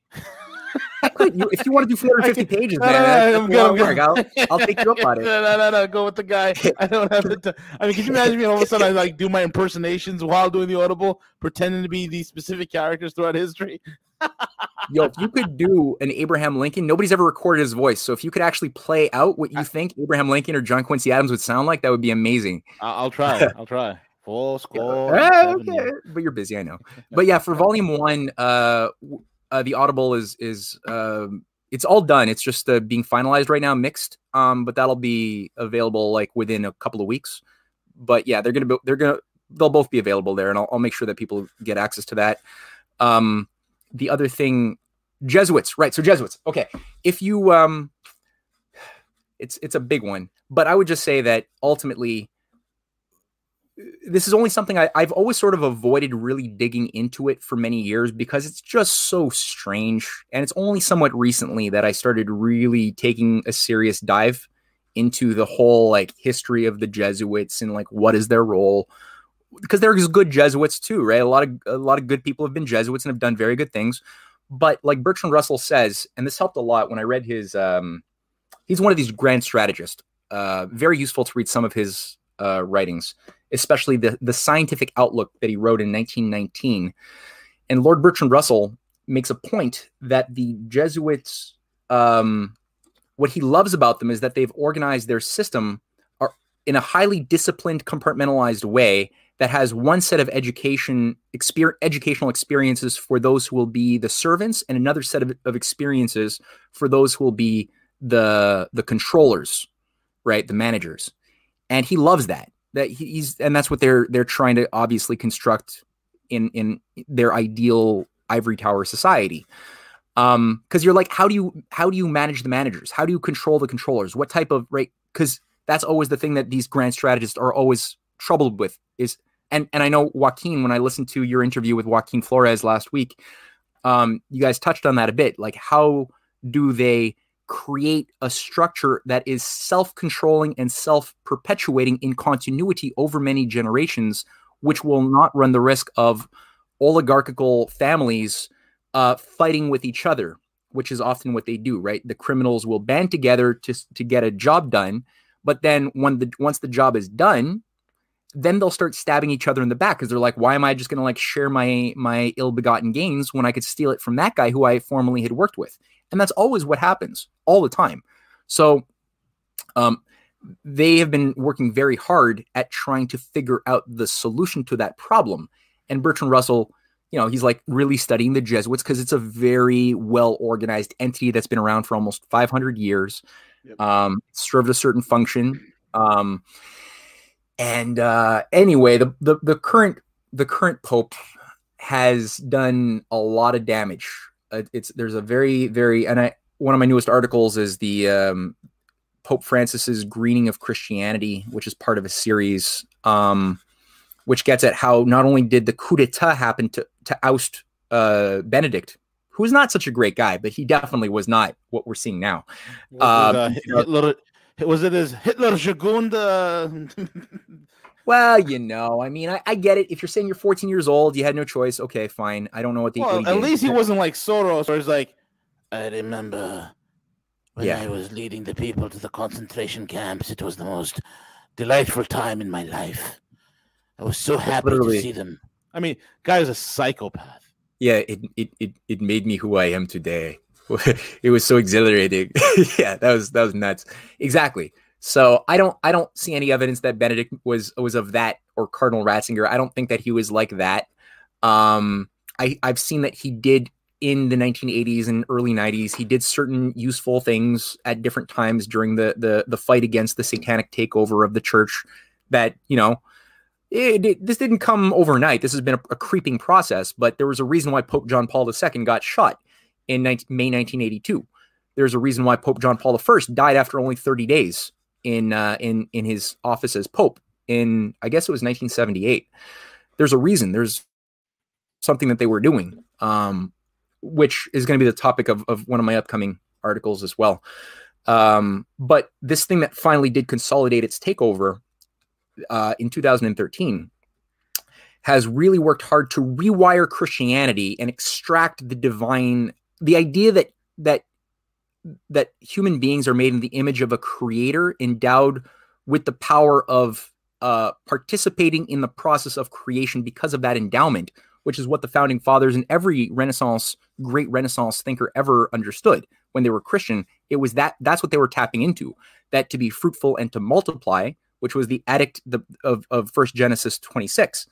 you, if you want to do 450 pages, No, man, no, I'm that's a lot of good, I'm work. good. I'll, I'll take you up on it. no, no, no, no. Go with the guy. I don't have the time. I mean, can you imagine me all of a sudden I like do my impersonations while doing the audible, pretending to be these specific characters throughout history? Yo, if you could do an Abraham Lincoln, nobody's ever recorded his voice. So if you could actually play out what you think Abraham Lincoln or John Quincy Adams would sound like, that would be amazing. I'll, try. I'll try. Full score. Ah, okay. But you're busy, I know. But yeah, for volume one, uh, uh the Audible is is um it's all done. It's just uh, being finalized right now, mixed. Um, but that'll be available like within a couple of weeks. But yeah, they're gonna be they're gonna they'll both be available there, and I'll, I'll make sure that people get access to that. Um, the other thing, Jesuits, right? So Jesuits. Okay, if you um, it's it's a big one, but I would just say that ultimately this is only something I, I've always sort of avoided really digging into it for many years because it's just so strange. And it's only somewhat recently that I started really taking a serious dive into the whole like history of the Jesuits and like what is their role. Because there's good Jesuits too, right? A lot of a lot of good people have been Jesuits and have done very good things. But like Bertrand Russell says, and this helped a lot when I read his. Um, he's one of these grand strategists. Uh, very useful to read some of his uh, writings, especially the the scientific outlook that he wrote in 1919. And Lord Bertrand Russell makes a point that the Jesuits, um, what he loves about them is that they've organized their system in a highly disciplined, compartmentalized way that has one set of education exper- educational experiences for those who will be the servants and another set of, of experiences for those who will be the the controllers right? The managers. And he loves that that he's and that's what they're they're trying to obviously construct in in their ideal ivory tower society. Um because you're like how do you how do you manage the managers? How do you control the controllers? What type of right? Because that's always the thing that these grand strategists are always troubled with is and and I know Joaquin when I listened to your interview with Joaquin Flores last week, um, you guys touched on that a bit. Like how do they create a structure that is self-controlling and self-perpetuating in continuity over many generations, which will not run the risk of oligarchical families uh, fighting with each other, which is often what they do. Right, the criminals will band together to to get a job done, but then when the once the job is done then they'll start stabbing each other in the back because they're like, why am I just going to like share my my ill-begotten gains when I could steal it from that guy who I formerly had worked with? And that's always what happens all the time. So, um, they have been working very hard at trying to figure out the solution to that problem. And Bertrand Russell, you know, he's like really studying the Jesuits because it's a very well organized entity that's been around for almost 500 years, yep. um, served a certain function. Um, and uh, anyway, the, the the current the current pope has done a lot of damage. Uh, it's there's a very very and I one of my newest articles is the um, Pope Francis's greening of Christianity, which is part of a series, um, which gets at how not only did the coup d'état happen to to oust uh, Benedict, who was not such a great guy, but he definitely was not what we're seeing now. Uh, Hitler, was it his Hitler Jugend? Uh, well, you know, I mean, I, I, get it. If you're saying you're 14 years old, you had no choice. Okay, fine. I don't know what the. Well, at least he wasn't like Soros, where he's like, I remember when yeah. I was leading the people to the concentration camps. It was the most delightful time in my life. I was so happy Literally. to see them. I mean, guy was a psychopath. Yeah, it, it it it made me who I am today. it was so exhilarating. yeah, that was that was nuts. Exactly. So I don't I don't see any evidence that Benedict was was of that or Cardinal Ratzinger. I don't think that he was like that. Um, I I've seen that he did in the 1980s and early 90s he did certain useful things at different times during the the the fight against the satanic takeover of the church that you know it, it, this didn't come overnight this has been a, a, creeping process but there was a reason why pope john paul ii got shot in 19, May 1982. There's a reason why Pope John Paul I died after only 30 days in uh, in in his office as Pope in I guess it was 1978. There's a reason. There's something that they were doing, um, which is going to be the topic of, of one of my upcoming articles as well. Um, but this thing that finally did consolidate its takeover uh, in 2013 has really worked hard to rewire Christianity and extract the divine the idea that that that human beings are made in the image of a creator endowed with the power of uh, participating in the process of creation because of that endowment, which is what the founding fathers and every Renaissance, great Renaissance thinker ever understood when they were Christian. It was that that's what they were tapping into that to be fruitful and to multiply, which was the addict the, of, of First Genesis 26.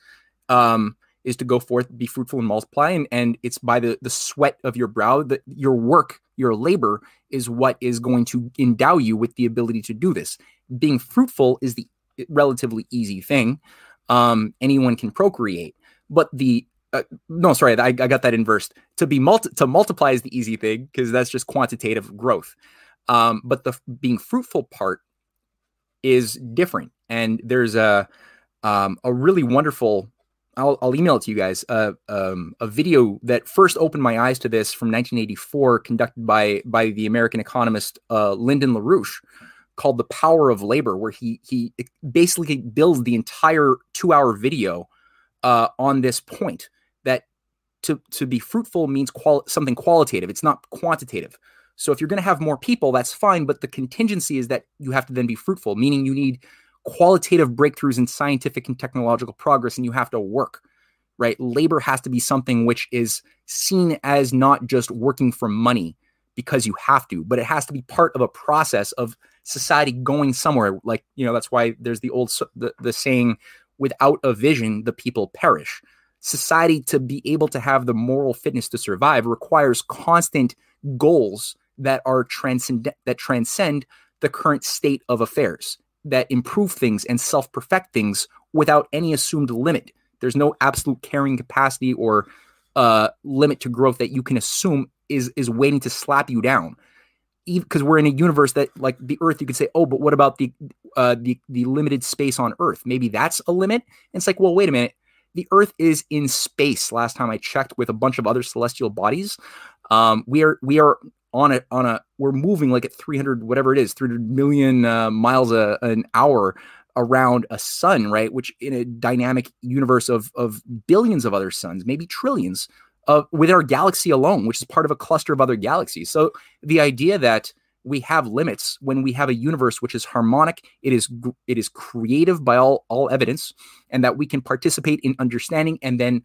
Um, is to go forth, be fruitful and multiply. And, and it's by the, the sweat of your brow that your work, your labor is what is going to endow you with the ability to do this. Being fruitful is the relatively easy thing. Um, anyone can procreate, but the uh, no, sorry, I, I got that inversed. To be multi- to multiply is the easy thing because that's just quantitative growth. Um, but the being fruitful part is different, and there's a um, a really wonderful I'll, I'll email it to you guys. Uh, um, a video that first opened my eyes to this from 1984, conducted by by the American economist uh, Lyndon LaRouche, called "The Power of Labor," where he he basically builds the entire two hour video uh, on this point that to to be fruitful means qual- something qualitative. It's not quantitative. So if you're going to have more people, that's fine, but the contingency is that you have to then be fruitful, meaning you need qualitative breakthroughs in scientific and technological progress and you have to work. Right? Labor has to be something which is seen as not just working for money because you have to, but it has to be part of a process of society going somewhere. Like, you know, that's why there's the old the, the saying without a vision the people perish society to be able to have the moral fitness to survive requires constant goals that are transcend that transcend the current state of affairs that improve things and self-perfect things without any assumed limit. There's no absolute carrying capacity or uh, limit to growth that you can assume is is waiting to slap you down. Because we're in a universe that like the earth you could say oh but what about the uh the the limited space on earth? Maybe that's a limit. And it's like well wait a minute. The earth is in space. Last time i checked with a bunch of other celestial bodies um we are we are on it on a we're moving like at 300 whatever it is 300 million uh, miles a, an hour around a sun right which in a dynamic universe of of billions of other suns maybe trillions of within our galaxy alone, which is part of a cluster of other galaxies. So the idea that we have limits when we have a universe which is harmonic, it is it is creative by all all evidence, and that we can participate in understanding and then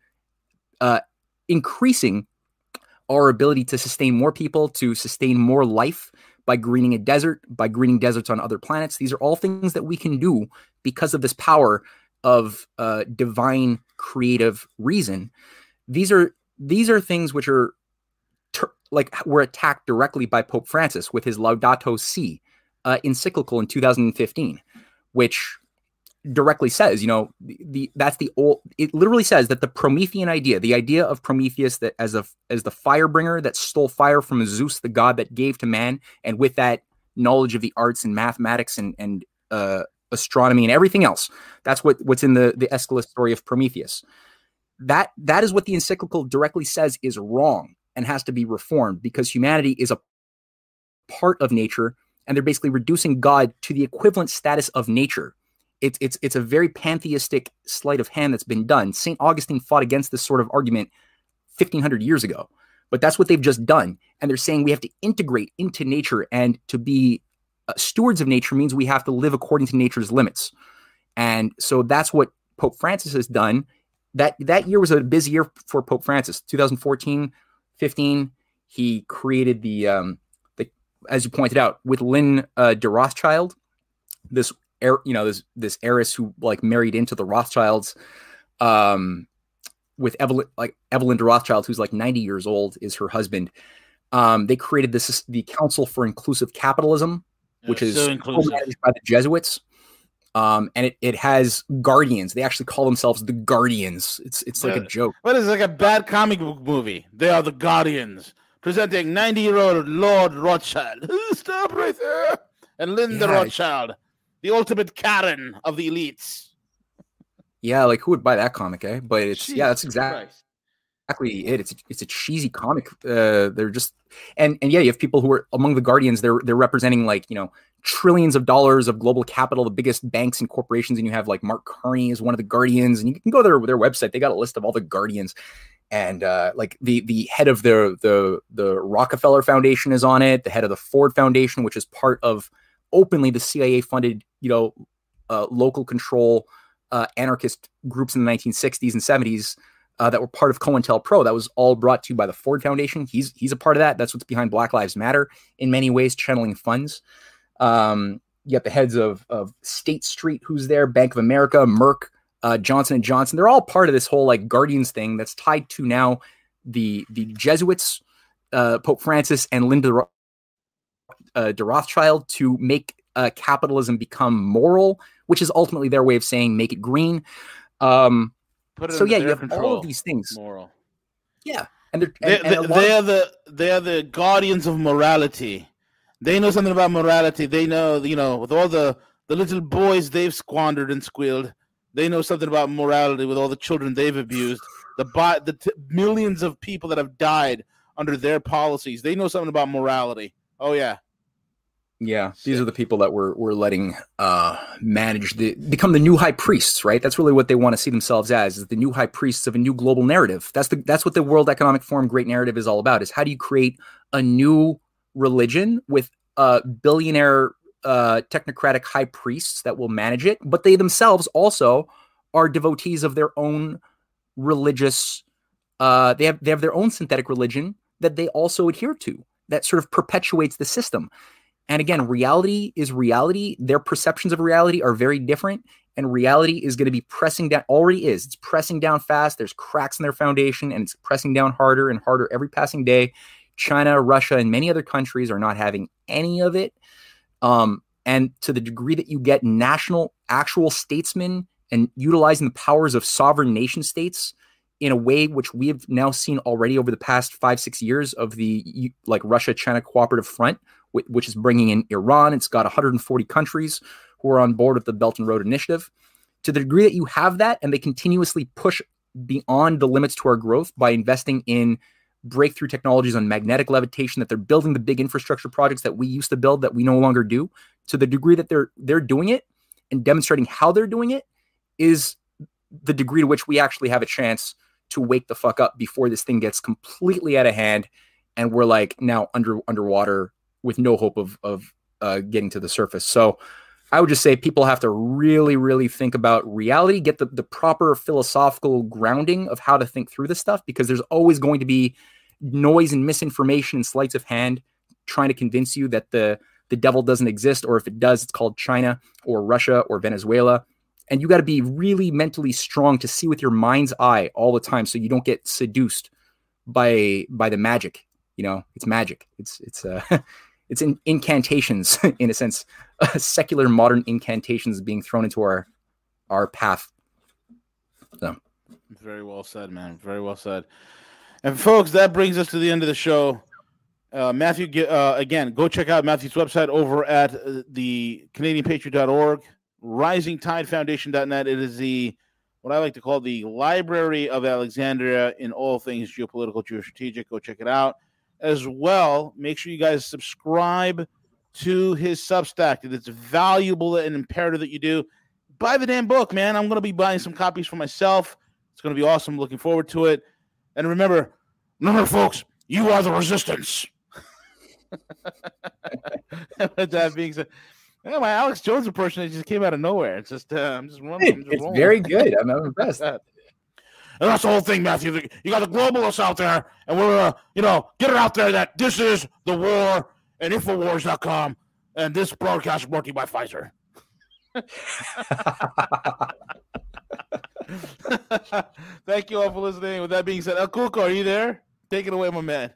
uh, increasing our ability to sustain more people, to sustain more life by greening a desert, by greening deserts on other planets. These are all things that we can do because of this power of uh, divine creative reason. These are these are things which are ter- like were attacked directly by Pope Francis with his Laudato Si uh, encyclical in 2015, which directly says, you know, the, that's the old. It literally says that the Promethean idea, the idea of Prometheus that as a as the fire bringer that stole fire from Zeus, the god that gave to man, and with that knowledge of the arts and mathematics and and uh, astronomy and everything else, that's what what's in the the Aeschylus story of Prometheus that that is what the encyclical directly says is wrong and has to be reformed because humanity is a part of nature and they're basically reducing God to the equivalent status of nature. It's it's it's a very pantheistic sleight of hand that's been done. St. Augustine fought against this sort of argument 1500 years ago. But that's what they've just done. And they're saying we have to integrate into nature and to be uh, stewards of nature means we have to live according to nature's limits. And so that's what Pope Francis has done that that year was a busy year for Pope Francis. 2014, 15, he created the um, the as you pointed out with Lynn uh, de Rothschild, this you know this this heiress who like married into the Rothschilds, um, with Evelyn like Evelyn de Rothschild, who's like 90 years old, is her husband. Um, they created this the Council for Inclusive Capitalism, which is so by the Jesuits um, and it, it has guardians. They actually call themselves the Guardians. It's it's like yeah. a joke. What is it, like a bad comic book movie? They are the Guardians, presenting ninety-year-old Lord Rothschild. Stop right there, and Linda yeah. Rothschild, the ultimate Karen of the elites. Yeah, like who would buy that comic, eh? But it's Jesus yeah, that's exactly Christ. exactly it. It's a, it's a cheesy comic. Uh, they're just and and yeah, you have people who are among the Guardians. They're they're representing like you know trillions of dollars of global capital, the biggest banks and corporations, and you have like Mark Carney is one of the guardians, and you can go to their, their website. They got a list of all the guardians, and uh, like the the head of the the the Rockefeller Foundation is on it. The head of the Ford Foundation, which is part of openly the CIA funded, you know, uh, local control uh, anarchist groups in the 1960s and 70s. Uh, that were part of COINTELPRO. That was all brought to you by the Ford Foundation. He's he's a part of that. That's what's behind Black Lives Matter in many ways, channeling funds. Um, you got the heads of of State Street, who's there, Bank of America, Merck, uh, Johnson and Johnson. They're all part of this whole like Guardians thing that's tied to now the the Jesuits, uh, Pope Francis, and Linda uh, de Rothschild to make uh, capitalism become moral, which is ultimately their way of saying make it green. Um, it so yeah, you have control. all of these things. Moral. Yeah, and they're and, they, and they are the they are the guardians of morality. They know something about morality. They know, you know, with all the the little boys they've squandered and squealed, they know something about morality with all the children they've abused. The by the t- millions of people that have died under their policies, they know something about morality. Oh yeah. Yeah, these are the people that we're we're letting uh, manage the become the new high priests, right? That's really what they want to see themselves as, is the new high priests of a new global narrative. That's the that's what the World Economic Forum Great Narrative is all about. Is how do you create a new religion with uh, billionaire uh, technocratic high priests that will manage it, but they themselves also are devotees of their own religious. Uh, they have they have their own synthetic religion that they also adhere to that sort of perpetuates the system. And again, reality is reality. Their perceptions of reality are very different. And reality is going to be pressing down, already is. It's pressing down fast. There's cracks in their foundation and it's pressing down harder and harder every passing day. China, Russia, and many other countries are not having any of it. Um, and to the degree that you get national, actual statesmen and utilizing the powers of sovereign nation states in a way which we have now seen already over the past five, six years of the like Russia China cooperative front, which is bringing in Iran. It's got 140 countries who are on board with the Belt and Road Initiative. To the degree that you have that and they continuously push beyond the limits to our growth by investing in breakthrough technologies on magnetic levitation that they're building the big infrastructure projects that we used to build that we no longer do to the degree that they're they're doing it and demonstrating how they're doing it is the degree to which we actually have a chance to wake the fuck up before this thing gets completely out of hand and we're like now under underwater with no hope of of uh, getting to the surface. So I would just say people have to really, really think about reality, get the, the proper philosophical grounding of how to think through this stuff, because there's always going to be noise and misinformation and sleights of hand trying to convince you that the the devil doesn't exist, or if it does, it's called China or Russia or Venezuela. And you got to be really mentally strong to see with your mind's eye all the time, so you don't get seduced by by the magic. You know, it's magic. It's it's uh it's in incantations in a sense, uh, secular modern incantations being thrown into our our path. So, very well said, man. Very well said. And folks, that brings us to the end of the show. Uh, Matthew, uh, again, go check out Matthew's website over at uh, the CanadianPatriot.org, RisingTideFoundation.net. It is the what I like to call the Library of Alexandria in all things geopolitical, geostrategic. Go check it out as well. Make sure you guys subscribe to his Substack. It's valuable and imperative that you do. Buy the damn book, man. I'm going to be buying some copies for myself. It's going to be awesome. Looking forward to it. And remember, remember, folks, you are the resistance. With that being said, yeah, my Alex Jones impersonation just came out of nowhere. It's just, uh, I'm just running. I'm just it's rolling. very good. I'm impressed. And that's the whole thing, Matthew. You got the globalists out there, and we're, uh, you know, get it out there that this is the war and Infowars.com. And this broadcast is brought to you by Pfizer. Thank you all for listening. With that being said, Cuco, are you there? Take it away, my man.